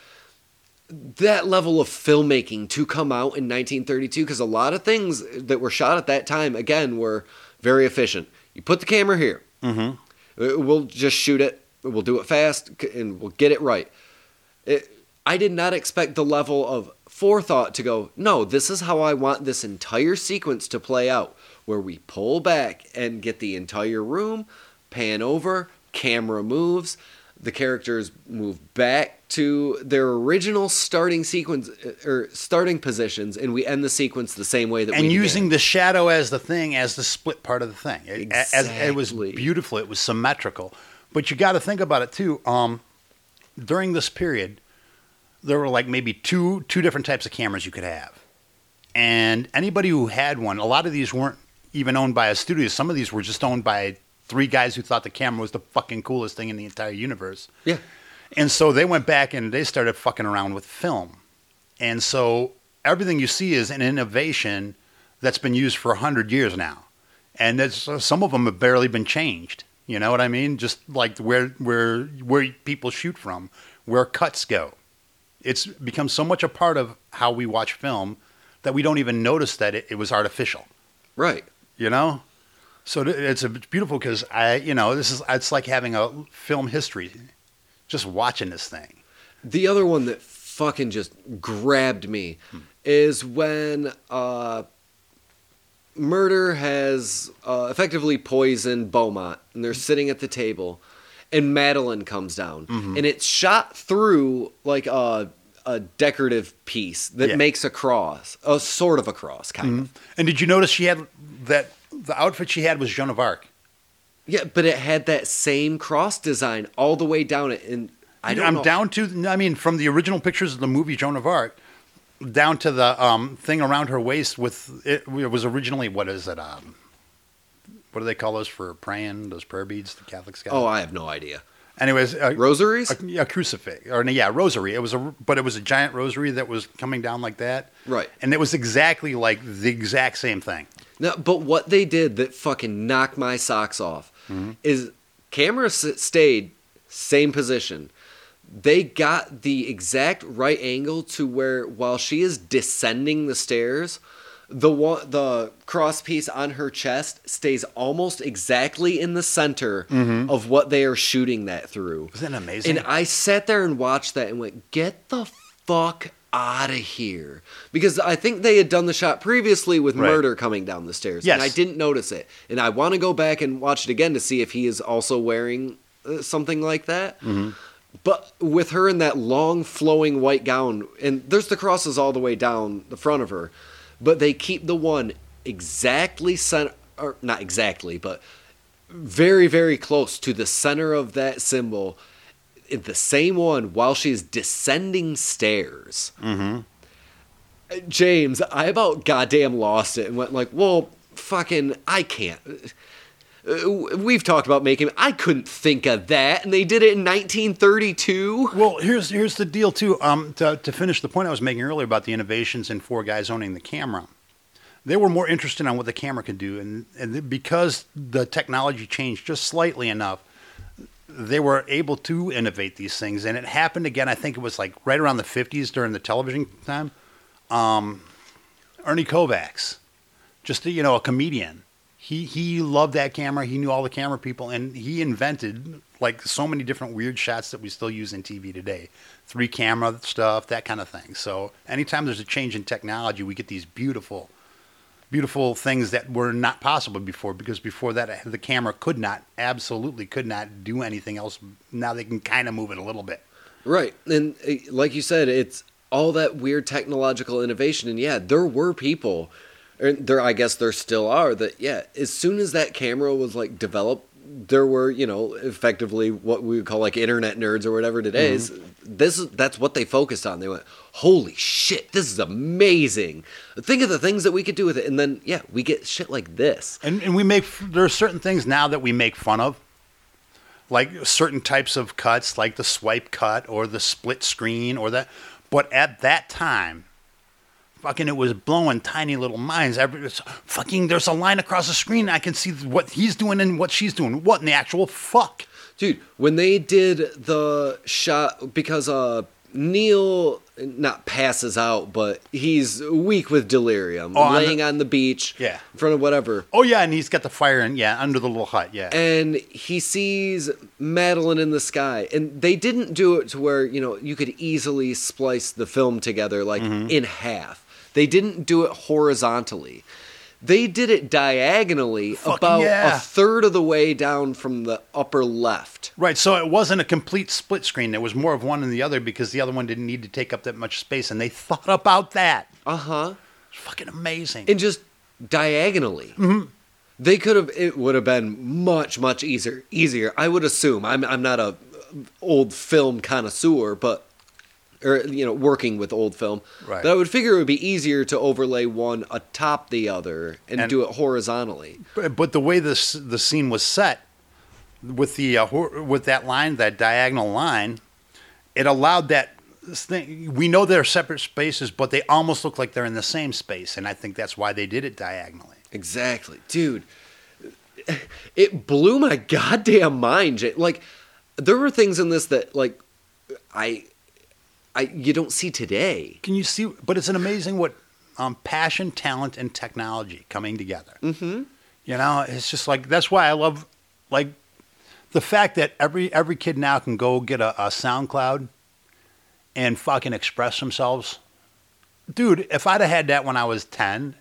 that level of filmmaking to come out in 1932 because a lot of things that were shot at that time again were very efficient. You put the camera here. Mm-hmm. Uh, We'll just shoot it. We'll do it fast, and we'll get it right. It, I did not expect the level of forethought to go. No, this is how I want this entire sequence to play out, where we pull back and get the entire room, pan over, camera moves, the characters move back to their original starting sequence uh, or starting positions, and we end the sequence the same way that we And we using began. the shadow as the thing, as the split part of the thing. It, as, it was beautiful. It was symmetrical. But you got to think about it too. Um, during this period, there were like maybe two two different types of cameras you could have, and anybody who had one, a lot of these weren't even owned by a studio. Some of these were just owned by three guys who thought the camera was the fucking coolest thing in the entire universe. yeah. And so they went back and they started fucking around with film. And so everything you see is an innovation that's been used for 100 years now. And some of them have barely been changed. You know what I mean? Just like where, where, where people shoot from, where cuts go. It's become so much a part of how we watch film that we don't even notice that it, it was artificial Right. you know so it's, a, it's beautiful because i you know this is it's like having a film history just watching this thing. The other one that fucking just grabbed me is when uh, Murder has uh, effectively poisoned Beaumont, and they're sitting at the table, and Madeline comes down, and it's shot through like a, a decorative piece that Yeah. makes a cross, a sort of a cross, kind of. and did you notice she had that the outfit she had was joan of arc Yeah, but it had that same cross design all the way down it, and I don't am know. down to i mean from the original pictures of the movie joan of arc down to the um, thing around her waist with it, it was originally what is it um, what do they call those for praying those prayer beads the catholics got Oh, I have no idea. anyways uh, Rosaries? a, a crucifix or yeah rosary it was a but it was a giant rosary that was coming down like that Right. and it was exactly like the exact same thing No, but what they did that fucking knocked my socks off mm-hmm. is camera s- stayed same position. They got the exact right angle to where while she is descending the stairs, the one the cross piece on her chest stays almost exactly in the center mm-hmm. of what they are shooting that through. Isn't that amazing? And I sat there and watched that and went, "Get the fuck out of here!" Because I think they had done the shot previously with Right. murder coming down the stairs, Yes. and I didn't notice it. And I want to go back and watch it again to see if he is also wearing uh, something like that. Mm-hmm. But with her in that long flowing white gown, and there's the crosses all the way down the front of her, but they keep the one exactly cent- or not exactly, but very, very close to the center of that symbol, the same one while she's descending stairs. Mm-hmm. James, I about goddamn lost it and went like, well, fucking, I can't. Uh, We've talked about making. I couldn't think of that, and they did it in 1932. Well, here's here's the deal too. Um, to, to finish the point I was making earlier about the innovations in four guys owning the camera, they were more interested on what the camera could do, and and because the technology changed just slightly enough, they were able to innovate these things. And it happened again. I think it was like right around the 50s during the television time. Um, Ernie Kovacs, just you know a comedian. He he loved that camera. He knew all the camera people, and he invented like so many different weird shots that we still use in TV today. Three camera stuff, that kind of thing. So anytime there's a change in technology, we get these beautiful, beautiful things that were not possible before. Because before that, the camera could not, absolutely could not do anything else. Now they can kind of move it a little bit. Right. And uh, like you said, it's all that weird technological innovation. And yeah, there were people, and there, I guess there still are, that, yeah, as soon as that camera was like developed, there were, you know, effectively what we would call like internet nerds or whatever today mm-hmm. is this is that's what they focused on. They went, Holy shit, this is amazing. Think of the things that we could do with it. And then yeah, we get shit like this. And, and we make there are certain things now that we make fun of, like certain types of cuts, like the swipe cut or the split screen or that. But at that time, fucking, it was blowing tiny little minds. Every fucking, there's a line across the screen. I can see what he's doing and what she's doing. What in the actual fuck? Dude, when they did the shot because uh Neil not passes out, but he's weak with delirium, Oh, on laying the- on the beach, Yeah. in front of whatever. Oh yeah, and he's got the fire and yeah under the little hut. Yeah. And he sees Madeline in the sky, and they didn't do it to where you know you could easily splice the film together like Mm-hmm. in half. They didn't do it horizontally. They did it diagonally, Fucking about yeah. a third of the way down from the upper left. Right, so it wasn't a complete split screen. There was more of one than the other because the other one didn't need to take up that much space, and they thought about that. Uh huh. Fucking amazing. and just diagonally. They could have. It would have been much much easier. Easier, I would assume. I'm I'm not a old film connoisseur, but or you know working with old film. Right. But I would figure it would be easier to overlay one atop the other and, And- do it horizontally. But, but the way this the scene was set with the uh, hor- with that line, that diagonal line, it allowed that thing. We know they're separate spaces, but they almost look like they're in the same space, and I think that's why they did it diagonally. Exactly, dude. It blew my goddamn mind. Like, there were things in this that, like, I, I you don't see today. Can you see? But it's an amazing what um, passion, talent, and technology coming together. Mm-hmm. You know, it's just like that's why I love like the fact that every every kid now can go get a, a SoundCloud and fucking express themselves. Dude, if I'd have had that when I was ten,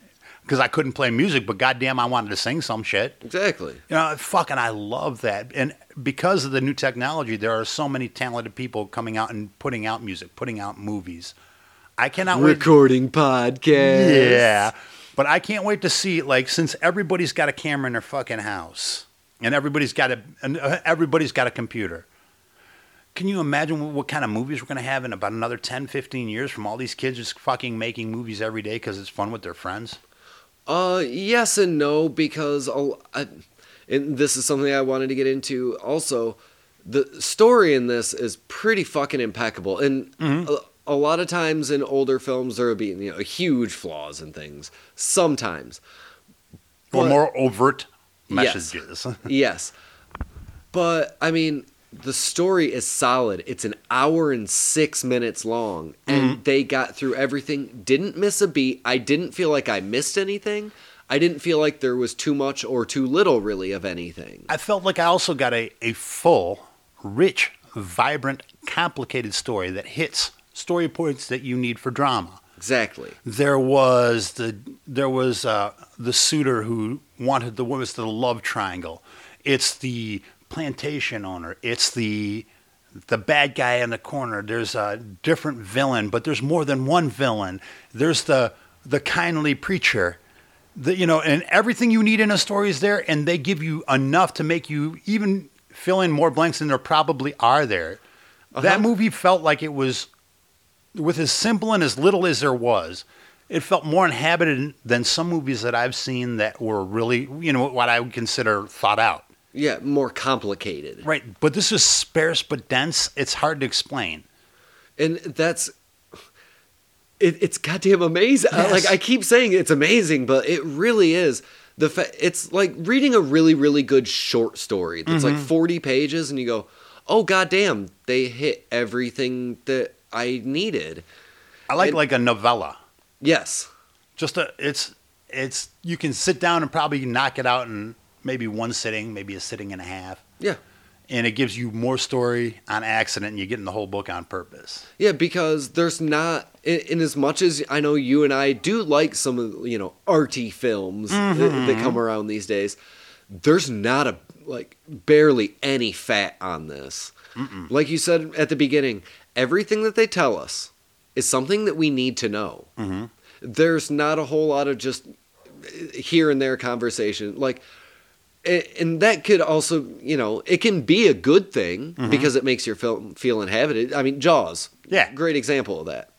because I couldn't play music, but goddamn, I wanted to sing some shit. Exactly. You know, fucking, I love that. And because of the new technology, there are so many talented people coming out and putting out music, putting out movies. I cannot wait. Recording podcast. Yeah. But I can't wait to see like since everybody's got a camera in their fucking house and everybody's got a and uh, everybody's got a computer. Can you imagine what, what kind of movies we're going to have in about another 10, 15 years from all these kids just fucking making movies every day because it's fun with their friends? Uh, yes and no because I'll, and this is something I wanted to get into. Also, the story in this is pretty fucking impeccable, and a, a lot of times in older films there will be you know huge flaws and things. Sometimes, Or more overt Yes. messages. [LAUGHS] yes, but I mean the story is solid. It's an hour and six minutes long, and they got through everything. Didn't miss a beat. I didn't feel like I missed anything. I didn't feel like there was too much or too little, really, of anything. I felt like I also got a, a full, rich, vibrant, complicated story that hits story points that you need for drama. Exactly. There was the there was uh, the suitor who wanted the was the love triangle. It's the plantation owner. It's the the bad guy in the corner. There's a different villain, but there's more than one villain. There's the the kindly preacher. The, you know, and everything you need in a story is there, and they give you enough to make you even fill in more blanks than there probably are there. That uh-huh. movie felt like it was, with as simple and as little as there was, it felt more inhabited than some movies that I've seen that were really, you know, what I would consider thought out. Yeah, more complicated. Right, but this is sparse but dense. It's hard to explain. and that's it, it's goddamn amazing. Uh, Yes. Like I keep saying, it's amazing, but it really is. The fa- it's like reading a really really good short story that's Mm-hmm. like forty pages, and you go, "Oh goddamn, they hit everything that I needed." I like And- like a novella. Yes, Just a, it's it's you can sit down and probably knock it out in maybe one sitting, maybe a sitting and a half, yeah, and it gives you more story on accident, and you're getting the whole book on purpose. yeah. Because there's not, in, in as much as I know you and I do like some of you know arty films that, that mm-hmm. come around these days. There's not a like barely any fat on this. Like you said at the beginning, everything that they tell us is something that we need to know. Mm-hmm. There's not a whole lot of just here and there conversation. Like, and that could also, you know, it can be a good thing mm-hmm. because it makes your film feel inhabited. I mean, Jaws, Yeah. great example of that.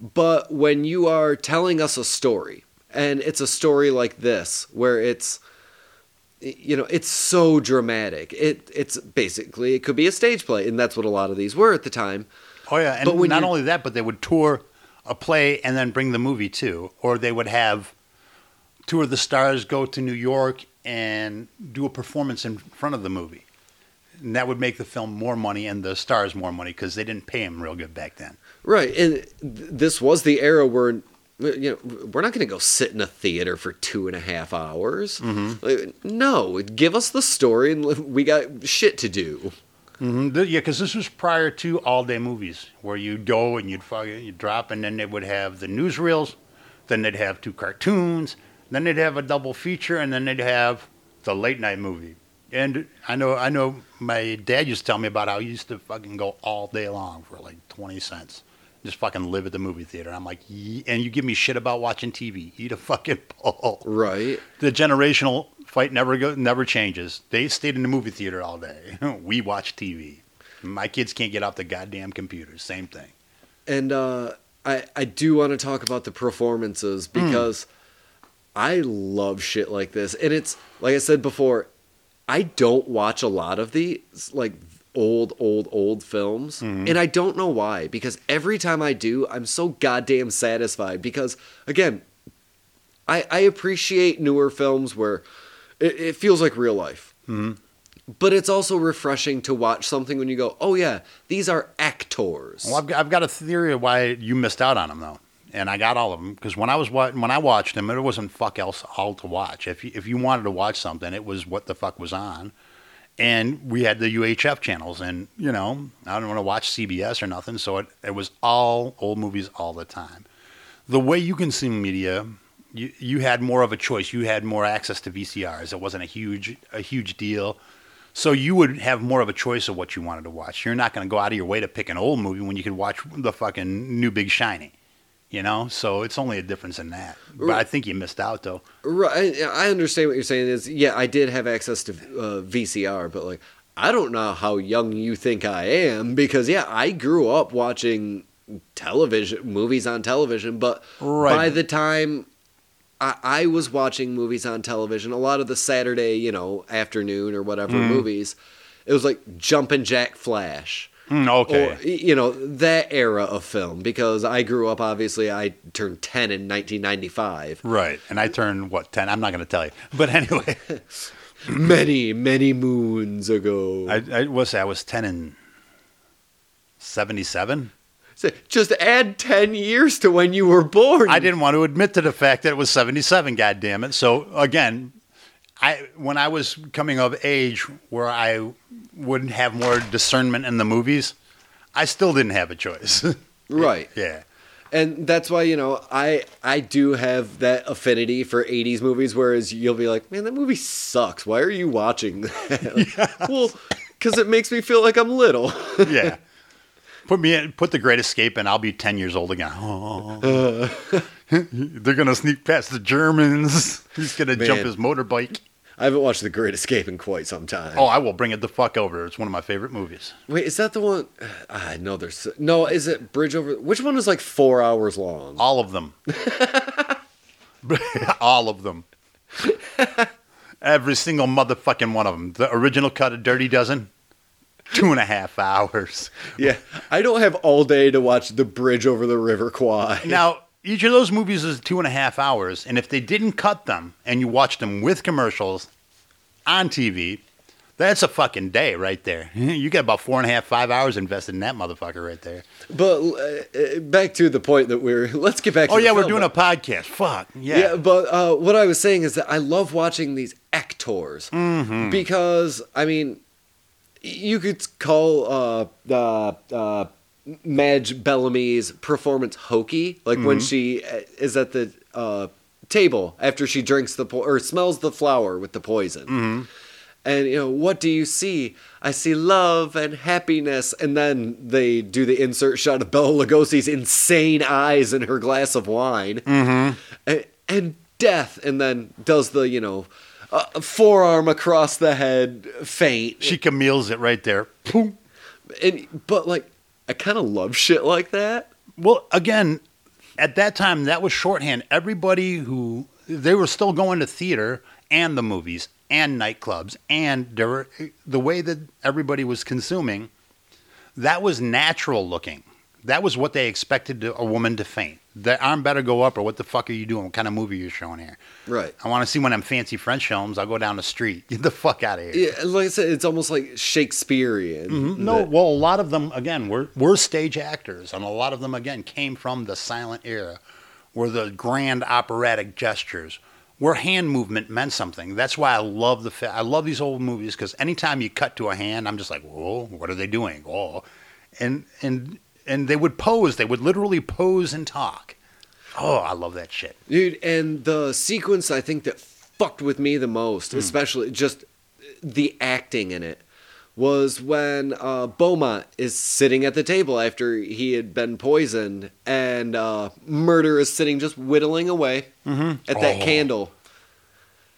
But when you are telling us a story, and it's a story like this, where it's, you know, it's so dramatic. It it's basically it could be a stage play, and that's what a lot of these were at the time. Oh yeah, and But when not only that, but they would tour a play and then bring the movie too, or they would have two of the stars go to New York and do a performance in front of the movie. And that would make the film more money and the stars more money because they didn't pay him real good back then. Right, and th- this was the era where you know we're not going to go sit in a theater for two and a half hours. Like, no, give us the story, and we got shit to do. Mm-hmm. Yeah, because this was prior to all day movies where you'd go and you'd fucking you'd drop, and then they would have the newsreels, then they'd have two cartoons, then they'd have a double feature, and then they'd have the late night movie. And I know, I know, my dad used to tell me about how he used to fucking go all day long for like twenty cents, just fucking live at the movie theater. I'm like, "Ye-" and you give me shit about watching TV? Eat a fucking [LAUGHS] bowl. Right, The generational fight never go, never changes. They stayed in the movie theater all day. [LAUGHS] we watch TV. My kids can't get off the goddamn computers. Same thing. and uh, I I do want to talk about the performances because I love shit like this, and it's like I said before, I don't watch a lot of these like old old old films mm-hmm. and i don't know why because every time i do i'm so goddamn satisfied because again i i appreciate newer films where it, it feels like real life. Mm-hmm. But it's also refreshing to watch something when you go oh yeah these are actors. Well, I've got, I've got a theory of why you missed out on them though, and I got all of them because when I was wa- when I watched them, it wasn't fuck else all to watch. If you, if you wanted to watch something, it was what the fuck was on, and we had the UHF channels, and you know I don't want to watch CBS or nothing, so it it was all old movies all the time. The way you consume media. You, you had more of a choice. You had more access to VCRs. It wasn't a huge a huge deal. So you would have more of a choice of what you wanted to watch. You're not going to go out of your way to pick an old movie when you could watch the fucking new Big Shiny. You know, so it's only a difference in that. But I think you missed out though. Right, I understand what you're saying. Is yeah, I did have access to uh, VCR, but like I don't know how young you think I am because yeah, I grew up watching television movies on television, but Right. by the time I, I was watching movies on television, a lot of the Saturday, you know, afternoon or whatever Mm-hmm. movies, it was like Jumpin' Jack Flash. Mm, okay. Or you know that era of film because I grew up. Obviously, I turned ten in 1995. right. And I turned what ten? I'm not going to tell you. [LAUGHS] But anyway, [LAUGHS] many, many moons ago. I, I was I was ten in seventy seven. So just add 10 years to when you were born. I didn't want to admit to the fact that it was 77, God damn it. So again, I when I was coming of age where I wouldn't have more discernment in the movies, I still didn't have a choice. [LAUGHS] Right. yeah. And that's why, you know, I I do have that affinity for 80s movies whereas you'll be like, "Man, that movie sucks. Why are you watching [LAUGHS] that?" [LAUGHS] Well, cuz it makes me feel like I'm little. Yeah. Put me in, put the Great Escape, and I'll be ten years old again. [LAUGHS] They're gonna sneak past the Germans. [LAUGHS] He's gonna jump his motorbike. I haven't watched The Great Escape in quite some time. Oh, I will bring it the fuck over. It's one of my favorite movies. Wait, is that the one? [SIGHS] Ah, I know there's no. Is it Bridge Over? Which one is like four hours long? All of them. [LAUGHS] All of them. Every single motherfucking one of them. The original cut of Dirty Dozen, two and a half hours. Yeah, I don't have all day to watch The Bridge Over the River Kwai. Now, each of those movies is two and a half hours, and if they didn't cut them and you watched them with commercials on TV, that's a fucking day right there. [LAUGHS] You got about four and a half, five hours invested in that motherfucker right there. But uh, uh, back to the point that we're. [LAUGHS] Let's get back. to Oh yeah, we're film. doing a podcast. Fuck yeah. Yeah, but uh, what I was saying is that I love watching these actors Mm-hmm. because I mean, you could call uh, uh, uh, Madge Bellamy's performance hokey, like when Mm-hmm. she uh, is at the uh, table after she drinks the po- or smells the flower with the poison. Mm-hmm. And you know what do you see? I see love and happiness, and then they do the insert shot of Bela Lugosi's insane eyes in her glass of wine, Mm-hmm. and, and death, and then does the you know uh, forearm across the head faint. She Camille's it right there. Boom. and but like I kind of love shit like that. Well, again, at that time, that was shorthand. Everybody who they were still going to theater and the movies and nightclubs, and were, eh, the way that everybody was consuming, that was natural looking. That was what they expected to, a woman to faint. The arm better go up, or what the fuck are you doing? What kind of movie are you showing here? Right. I want to see one of them fancy French films. I'll go down the street. Get the fuck out of here. Yeah, like I said, it's almost like Shakespearean. Mm-hmm. No, that- well, a lot of them again were were stage actors, and a lot of them again came from the silent era, where the grand operatic gestures, where hand movement meant something. That's why I love the fa- I love these old movies because anytime you cut to a hand, I'm just like, whoa, what are they doing? Oh, and and and they would pose. They would literally pose and talk. Oh, I love that shit. Dude, and the sequence I think that fucked with me the most, especially just the acting in it, was when uh, Beaumont is sitting at the table after he had been poisoned, and uh, Murder is sitting just whittling away at that Oh. candle.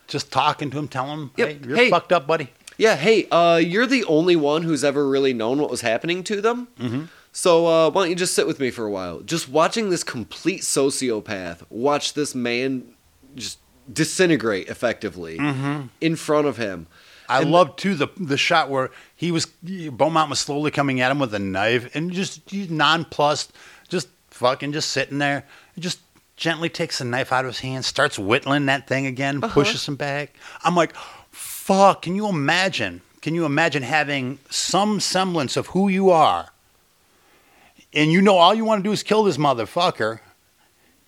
Just talking to him, telling him, Yep. hey, you're Hey. fucked up, buddy. Yeah, hey, uh, you're the only one who's ever really known what was happening to them. Mm-hmm. So uh, why don't you just sit with me for a while? Just watching this complete sociopath watch this man just disintegrate effectively in front of him. I And- love too the the shot where he was Beaumont was slowly coming at him with a knife and just nonplussed, just fucking just sitting there, just gently takes the knife out of his hand, starts whittling that thing again, pushes him back. I'm like, fuck! Can you imagine? Can you imagine having some semblance of who you are, and you know all you want to do is kill this motherfucker?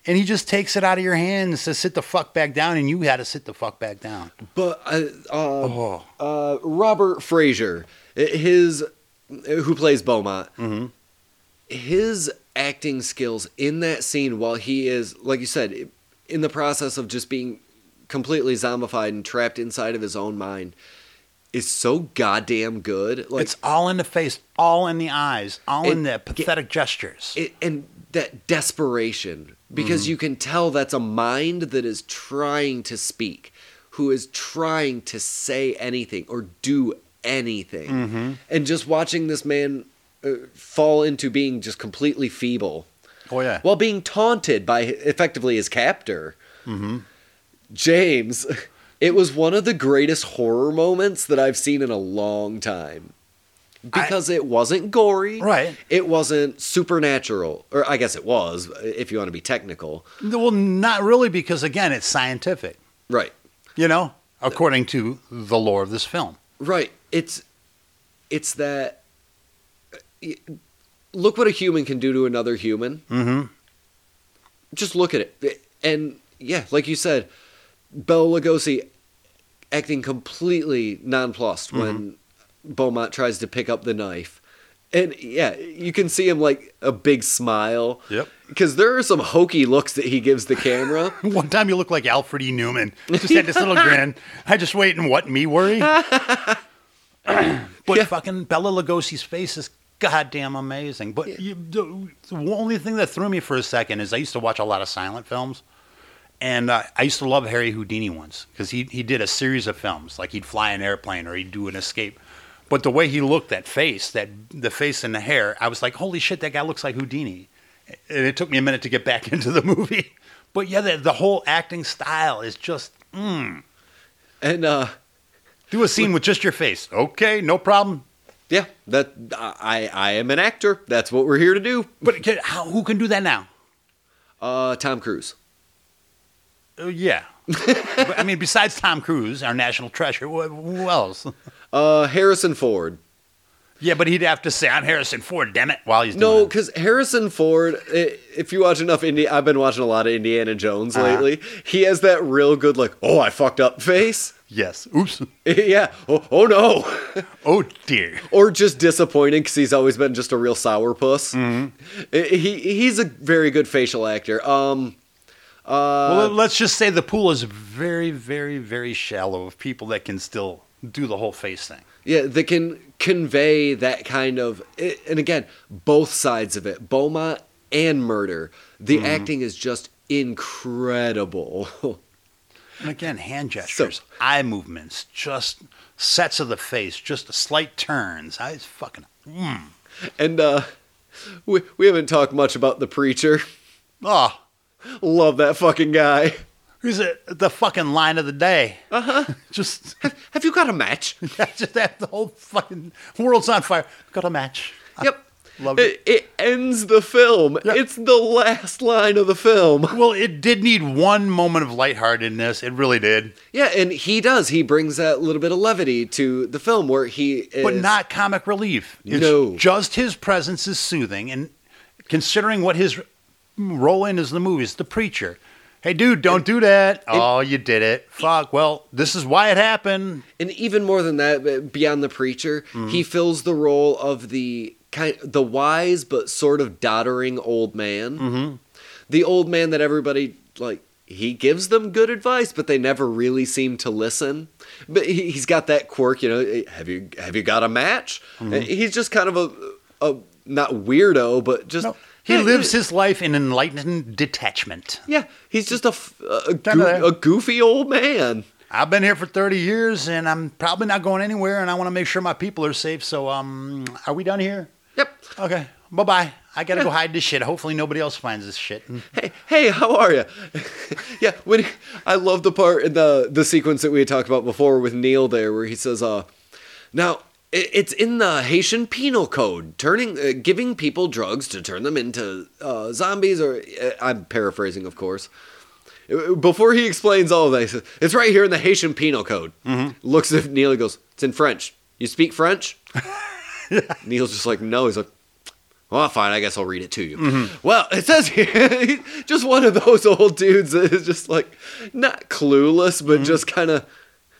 And he just takes it out of your hand and says, "Sit the fuck back down," and you had to sit the fuck back down. But uh, uh, Oh. uh, Robert Frazer, his who plays Beaumont, his acting skills in that scene while he is, like you said, in the process of just being completely zombified and trapped inside of his own mind, is so goddamn good. Like it's all in the face, all in the eyes, all in the pathetic gestures. it, and that desperation because mm-hmm. you can tell that's a mind that is trying to speak who is trying to say anything or do anything mm-hmm. and just watching this man uh, fall into being just completely feeble oh yeah. while being taunted by effectively his captor mm-hmm. james it was one of the greatest horror moments that i've seen in a long time because it wasn't gory Right. it wasn't supernatural or i guess it was if you want to be technical well, not really, because again, it's scientific. right You know, according to the lore of this film. right it's it's that look what a human can do to another human Mm-hmm. just look at it and yeah like you said bela lugosi acting completely nonplussed mm-hmm. when beaumont tries to pick up the knife and yeah you can see him like a big smile Yep. because there are some hokey looks that he gives the camera [LAUGHS] One time you look like Alfred E. Neuman. Just had this little grin. I just wait and what me worry. [LAUGHS] [CLEARS THROAT] but Yeah. fucking Bela Lugosi's face is goddamn amazing. But you, the, the only thing that threw me for a second is I used to watch a lot of silent films. And uh, I used to love Harry Houdini once because he, he did a series of films. Like he'd fly an airplane or he'd do an escape. But the way he looked, that face, that the face and the hair, I was like, holy shit, that guy looks like Houdini. And it took me a minute to get back [LAUGHS] into the movie. But yeah, the, the whole acting style is just, mm. And uh, Do a scene with just your face. Okay, no problem. yeah, that I I am an actor. That's what we're here to do. But can, how, who can do that now? Uh, Tom Cruise. Uh, yeah. [LAUGHS] But, I mean, besides Tom Cruise, our national treasure, wh- who else? [LAUGHS] Uh, Harrison Ford. Yeah, but he'd have to say, I'm Harrison Ford, damn it, while he's No, doing it. because Harrison Ford. i- If you watch enough Indy, I've been watching a lot of Indiana Jones Uh-huh. lately. He has that real good like, oh, I fucked up face. Yes. Oops. [LAUGHS] yeah. Oh, oh no. Oh, dear. or just disappointing because he's always been just a real sourpuss. Mm-hmm. He he's a very good facial actor. Um, well, let's just say the pool is very, very, very shallow of people that can still do the whole face thing. yeah, that can convey that kind of. And again, both sides of it, Beaumont and Murder. The Mm-hmm. acting is just incredible. [LAUGHS] And again, hand gestures, eye movements, just sets of the face, just slight turns. I was fucking. and uh, we we haven't talked much about the preacher. Oh, Love that fucking guy. who's it? The fucking line of the day. Uh huh. [LAUGHS] just, Have you got a match? [LAUGHS] just that the whole fucking world's on fire. Got a match. Yep. Loved it, it ends the film. Yeah. It's the last line of the film. [LAUGHS] Well, it did need one moment of lightheartedness. It really did. Yeah, and he does. He brings that little bit of levity to the film where he is. But not comic relief. It's No. Just his presence is soothing. And considering what his role in is the movie is the preacher. Hey, dude, don't do that. oh, you did it. Fuck. Well, this is why it happened. And even more than that, uh, beyond the preacher, Mm-hmm. he fills the role of the kind, the wise but sort of doddering old man. Mm-hmm. The old man that everybody like. He gives them good advice, but they never really seem to listen. But he, he's got that quirk, you know. Have you have you got a match? Mm-hmm. He's just kind of a, a not weirdo, but just No, he lives his life in enlightened detachment. Yeah, he's just a, a, there. a goofy old man. I've been here for 30 years and I'm probably not going anywhere and I want to make sure my people are safe. So, um, are we done here? Yep. Okay. Bye bye. I got to go hide this shit. Hopefully nobody else finds this shit. Hey, hey, how are you? [LAUGHS] yeah, when he, I love the part in the the sequence that we had talked about before with Neil there, where he says, "Uh, now it's in the Haitian Penal Code, turning uh, giving people drugs to turn them into uh, zombies." Or uh, I'm paraphrasing, of course. Before he explains all of that, he says, "It's right here in the Haitian Penal Code." Looks at Neil, he goes, "It's in French. You speak French?" [LAUGHS] Neil's just like, "No." He's like. Well, fine. I guess I'll read it to you. Well, it says [LAUGHS] here, just one of those old dudes that is just like not clueless, but just kind of.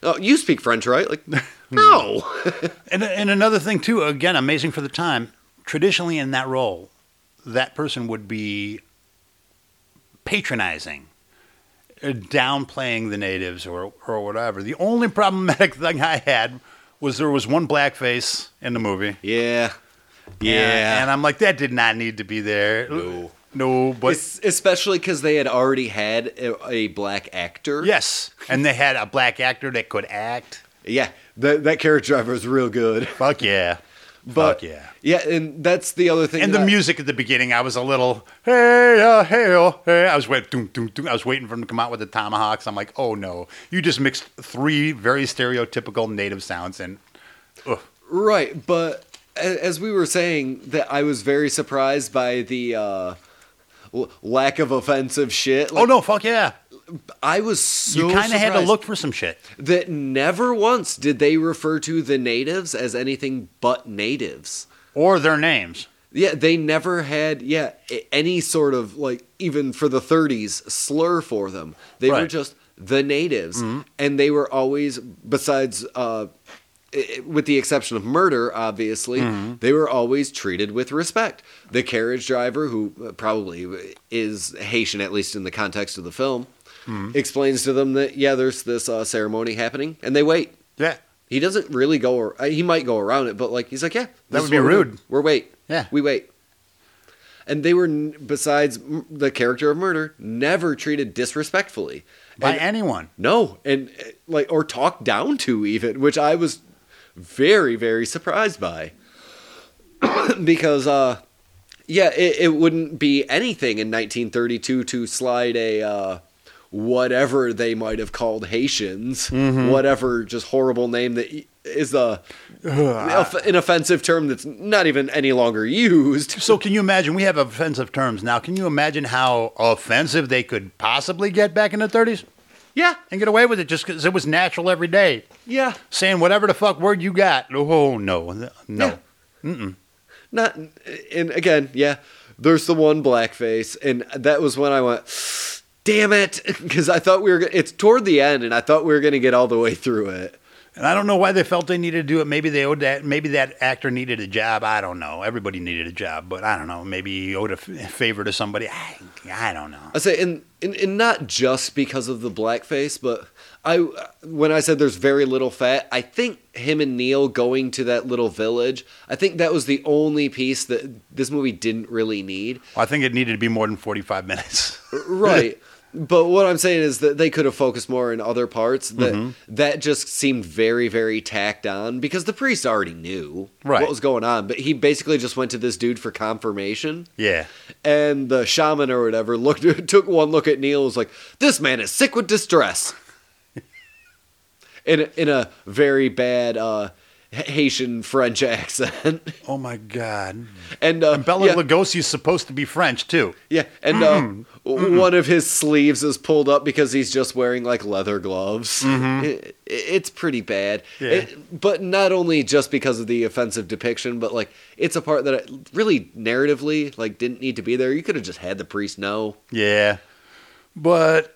Oh, you speak French, right? Like, [LAUGHS] no. [LAUGHS] And, and another thing, too, again, amazing for the time. Traditionally, in that role, that person would be patronizing, uh, downplaying the natives or, or whatever. The only problematic [LAUGHS] thing I had was there was one blackface in the movie. yeah, yeah. and I'm like, that did not need to be there. No. No, but Es- especially because they had already had a, a black actor. yes. And they had a black actor that could act. yeah. That that carriage driver is real good. [LAUGHS] Fuck yeah. But Fuck yeah. yeah, and that's the other thing. And the I- music at the beginning, I was a little hey uh, hey oh, hey. I was waiting, doom, doom, doom. I was waiting for him to come out with the tomahawks. I'm like, oh no, you just mixed three very stereotypical native sounds and ugh. Right, but as we were saying, that I was very surprised by the uh, lack of offensive shit. oh no, fuck yeah. I was so You kind of had to look for some shit. that never once did they refer to the natives as anything but natives. Or their names. Yeah, they never had yeah any sort of like even for the 30s slur for them. They were just the natives, and they were always besides. Uh, with the exception of murder, obviously, they were always treated with respect. The carriage driver, who uh, probably is Haitian, at least in the context of the film, explains to them that, yeah, there's this uh, ceremony happening, and they wait. Yeah. He doesn't really go. ar- uh, He might go around it, but like he's like, yeah, that would be we're rude. We're wait. Yeah. we wait. And they were, besides the character of murder, never treated disrespectfully. by And- anyone. no, and uh, like or talked down to even, which I was very very surprised by. [COUGHS] because uh yeah, it, it wouldn't be anything in 1932 to slide a uh whatever they might have called Haitians, mm-hmm. whatever just horrible name that is a an offensive term that's not even any longer used. [LAUGHS] So can you imagine? We have offensive terms now. Can you imagine how offensive they could possibly get back in the 30s Yeah, and get away with it just because it was natural every day, yeah. saying whatever the fuck word you got? Oh no, no. Yeah. Not, and again, yeah, there's the one blackface, and that was when I went, damn it, [LAUGHS] because I thought we were it's toward the end, and I thought we were going to get all the way through it. And I don't know why they felt they needed to do it. Maybe they owed that. Maybe that actor needed a job. I don't know. Everybody needed a job, but I don't know. Maybe he owed a favor to somebody. I, I don't know. I say, and, and and not just because of the blackface, but I when I said there's very little fat, I think him and Neil going to that little village, I think that was the only piece that this movie didn't really need. I think it needed to be more than forty-five minutes. right [LAUGHS] but what i'm saying is that they could have focused more in other parts that that just seemed very very tacked on because the priest already knew Right. what was going on but he basically just went to this dude for confirmation yeah. and the shaman or whatever looked [LAUGHS] took one look at neil and was like this man is sick with distress [LAUGHS] in a, in a very bad uh haitian french accent [LAUGHS] Oh my God. and, uh, And Bela yeah. Lugosi is supposed to be French too. Yeah, and uh, one of his sleeves is pulled up because he's just wearing like leather gloves. It- it's pretty bad. Yeah. It- but not only just because of the offensive depiction, but like it's a part that I, really narratively like didn't need to be there. You could have just had the priest know. Yeah, but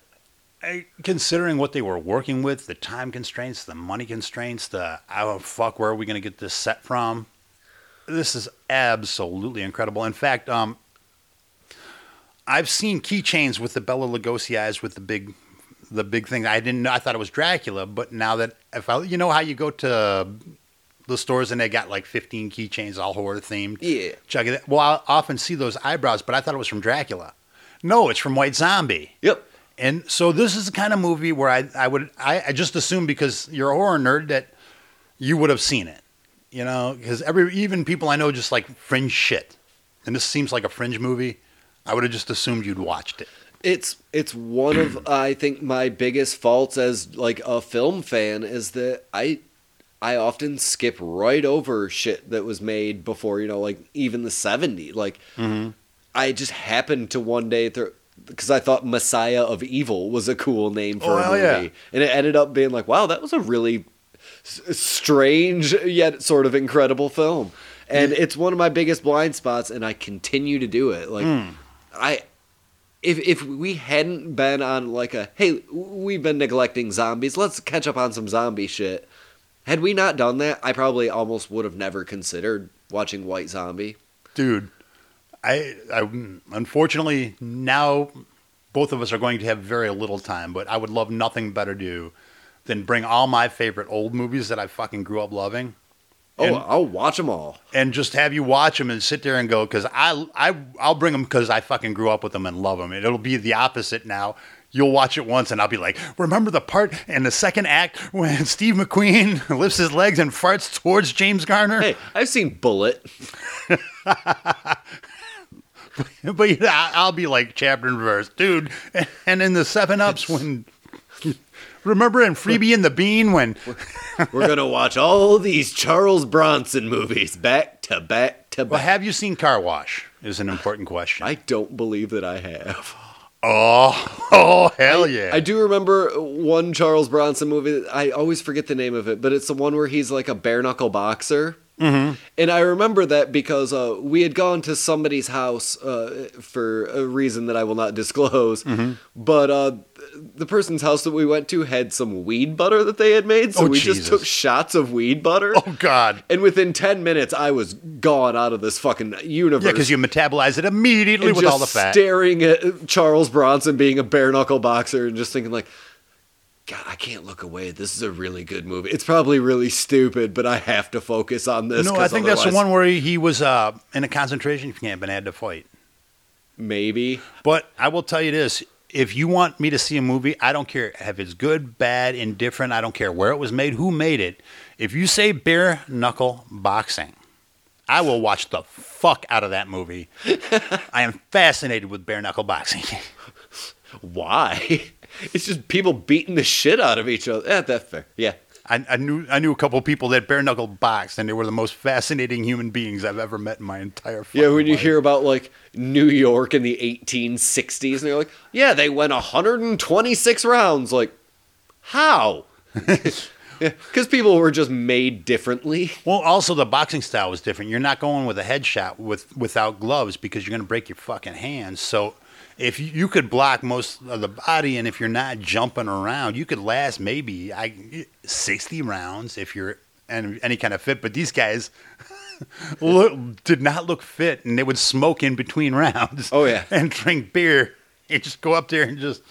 I, considering what they were working with, the time constraints, the money constraints, the oh fuck, where are we going to get this set from? This is absolutely incredible. In fact, um, I've seen keychains with the Bela Lugosi eyes with the big, the big thing. I didn't know. I thought it was Dracula, but now that if I, you know how you go to the stores and they got like 15 keychains all horror themed. Yeah. Check it. Well, I often see those eyebrows, but I thought it was from Dracula. No, it's from White Zombie. Yep. And so this is the kind of movie where I, I would I, I just assume because you're a horror nerd that you would have seen it, you know, because every even people I know just like fringe shit, and this seems like a fringe movie. I would have just assumed you'd watched it. It's it's one of [CLEARS THROAT] I think my biggest faults as like a film fan is that I I often skip right over shit that was made before you know like even the 70s like mm-hmm. I just happened to one day through because I thought Messiah of Evil was a cool name for Oh, a movie. yeah. and it ended up being like wow that was a really s- strange yet sort of incredible film. And it's one of my biggest blind spots and I continue to do it. Like Hmm. I if if we hadn't been on like a hey we've been neglecting zombies let's catch up on some zombie shit. Had we not done that i probably almost would have never considered watching white zombie. Dude I, I unfortunately now both of us are going to have very little time but i would love nothing better to do than bring all my favorite old movies that i fucking grew up loving oh And- i'll watch them all. and just have you watch them and sit there and go because I, I i'll bring them because i fucking grew up with them and love them and it'll be the opposite now. You'll watch it once and I'll be like, remember the part in the second act when [LAUGHS] Steve McQueen [LAUGHS] lifts his legs and farts towards James Garner? hey i've seen Bullitt [LAUGHS] [LAUGHS] But yeah, I- I'll be like chapter and verse, dude. And in the seven ups [LAUGHS] when remember in Freebie and the Bean when we're gonna watch all these charles bronson movies back to back to well, have you seen Car Wash? Is an important question. i don't believe that i have oh, [LAUGHS] oh hell yeah! I do remember one Charles Bronson movie. I always forget the name of it, but it's the one where he's like a bare knuckle boxer. Mm-hmm. And I remember that because uh, we had gone to somebody's house uh, for a reason that I will not [LAUGHS] disclose. Mm-hmm. But uh, the person's house that we went to had some weed butter that they had made, so Oh, we Jesus. just took shots of weed butter. oh God! And within ten minutes, I was gone out of this fucking universe. Yeah, because you metabolize it immediately and with all the fat. staring at Charles Bronson being a bare knuckle boxer and just thinking like, God, I can't look away. This is a really good movie. It's probably really stupid, but I have to focus on this. no, I think that's the one where he, he was uh, in a concentration camp and had to fight. Maybe. But I will tell you this: if you want me to see a movie, I don't care if it's good, bad, indifferent. I don't care where it was made, who made it. If you say bare knuckle boxing, I will watch the fuck out of that movie. [LAUGHS] I am fascinated with bare knuckle boxing. [LAUGHS] Why? It's just people beating the shit out of each other. Yeah, that's fair. Yeah. I, I knew I knew a couple people that bare knuckle boxed, and they were the most fascinating human beings I've ever met in my entire. Yeah, when you life. hear about like New York in the 1860s, and they're like, yeah, they went 126 rounds. Like, how? [LAUGHS] Because people were just made differently. Well, also the boxing style was different. You're not going with a headshot with without gloves because you're going to break your fucking hands. So if you, could block most of the body, and if you're not jumping around, you could last maybe I, 60 rounds if you're any, any kind of fit. But these guys [LAUGHS] look, did not look fit, and they would smoke in between [LAUGHS] rounds. Oh, yeah. and drink beer [LAUGHS] and just go up there and just.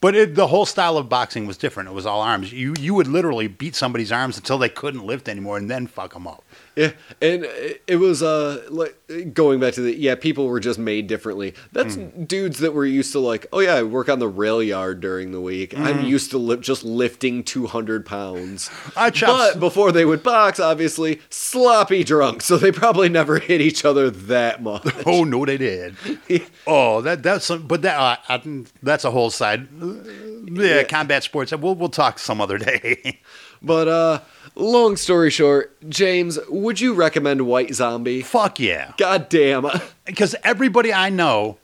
But it, the whole style of boxing was different. It was all arms. You you would literally beat somebody's arms until they couldn't lift anymore, and then fuck them up. Yeah, and it was uh like going back to the yeah people were just made differently. That's Hmm. dudes that were used to like oh yeah I work on the rail yard during the week. Hmm. I'm used to li- just lifting 200 pounds. [SIGHS] I chop but before they would box, obviously sloppy drunk, so they probably never [LAUGHS] hit each other that much. Oh no, they did. [LAUGHS] oh, that that's some, but that uh, I, that's a whole side. Yeah, Yeah. combat sports. We'll we'll talk some other [LAUGHS] day. But uh, long story short, James, would you recommend White Zombie? Fuck yeah, God damn. [LAUGHS] because everybody I know,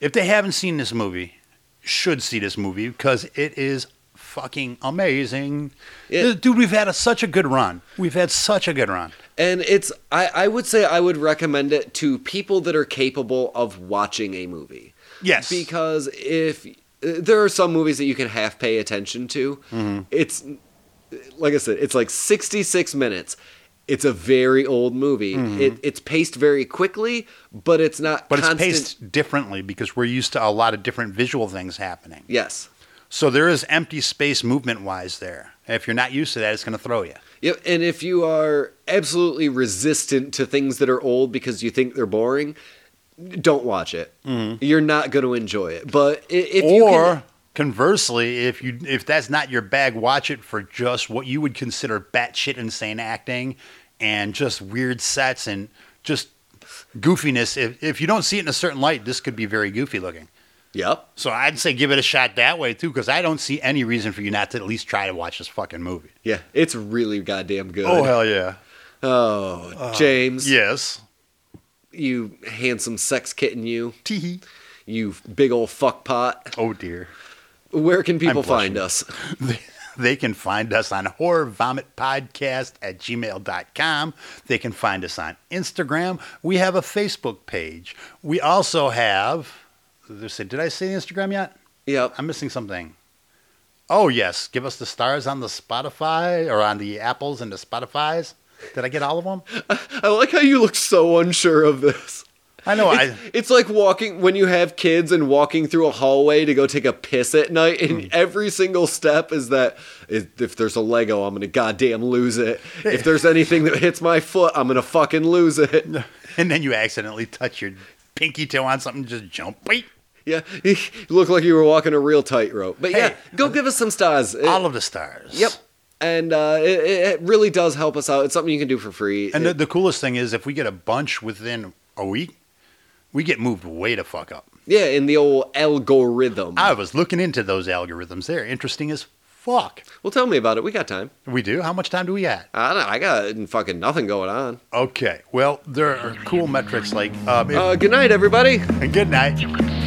if they haven't seen this movie, should see this movie because it is fucking amazing. Yeah. Dude, we've had a, such a good run. We've had such a good run. And it's I, I would say I would recommend it to people that are capable of watching a movie. Yes, Because if there are some movies that you can half pay attention to, Mm-hmm. it's like I said, it's like 66 minutes. It's a very old movie. It, it's paced very quickly, but it's not Mm-hmm. but constant. it's paced differently because we're used to a lot of different visual things happening. Yes. So there is empty space movement wise there. If you're not used to that, it's going to throw you. Yep, and if you are absolutely resistant to things that are old because you think they're boring, don't watch it. You're not going to enjoy it. But if you Mm-hmm. or can, conversely, if you if that's not your bag, watch it for just what you would consider batshit insane acting and just weird sets and just goofiness. If if you don't see it in a certain light, this could be very goofy looking. yep, So I'd say give it a shot that way too, because I don't see any reason for you not to at least try to watch this fucking movie. yeah, it's really goddamn good. Oh hell yeah! Oh, uh, James, Yes. you handsome sex kitten, you, Tee. you big old fuck pot. Oh dear. Where can people find us? [LAUGHS] They can find us on horror vomit podcast at gmail.com. They can find us on Instagram. We have a Facebook page. We also have, did I say Instagram yet? Yep. I'm missing something. Oh, yes. Give us the stars on the Spotify or on the Apples and the Spotify's. Did I get all of them? [LAUGHS] I like how you look so unsure of this. I know. It's, I, it's like walking when you have kids and walking through a hallway to go take a piss at night, and Hmm. every single step is that if there's a Lego, I'm gonna goddamn lose it. If there's anything that hits my foot, I'm gonna fucking lose it. [LAUGHS] and then you accidentally touch your pinky toe on something, just jump. Wait. Yeah, you look like you were walking a real tightrope. But yeah, Hey, go give us some stars. It- All of the stars. Yep. And uh, it, it really does help us out. It's something you can do for free. And the, the coolest thing is, if we get a bunch within a week, we get moved way to fuck up. yeah, in the old algorithm. I was looking into those algorithms. They're interesting as fuck. well, tell me about it. We got time. We do. How much time do we got? I don't. I got fucking nothing going on. Okay. Well, there are cool metrics like. Um, if- Uh, good night, everybody. And good night.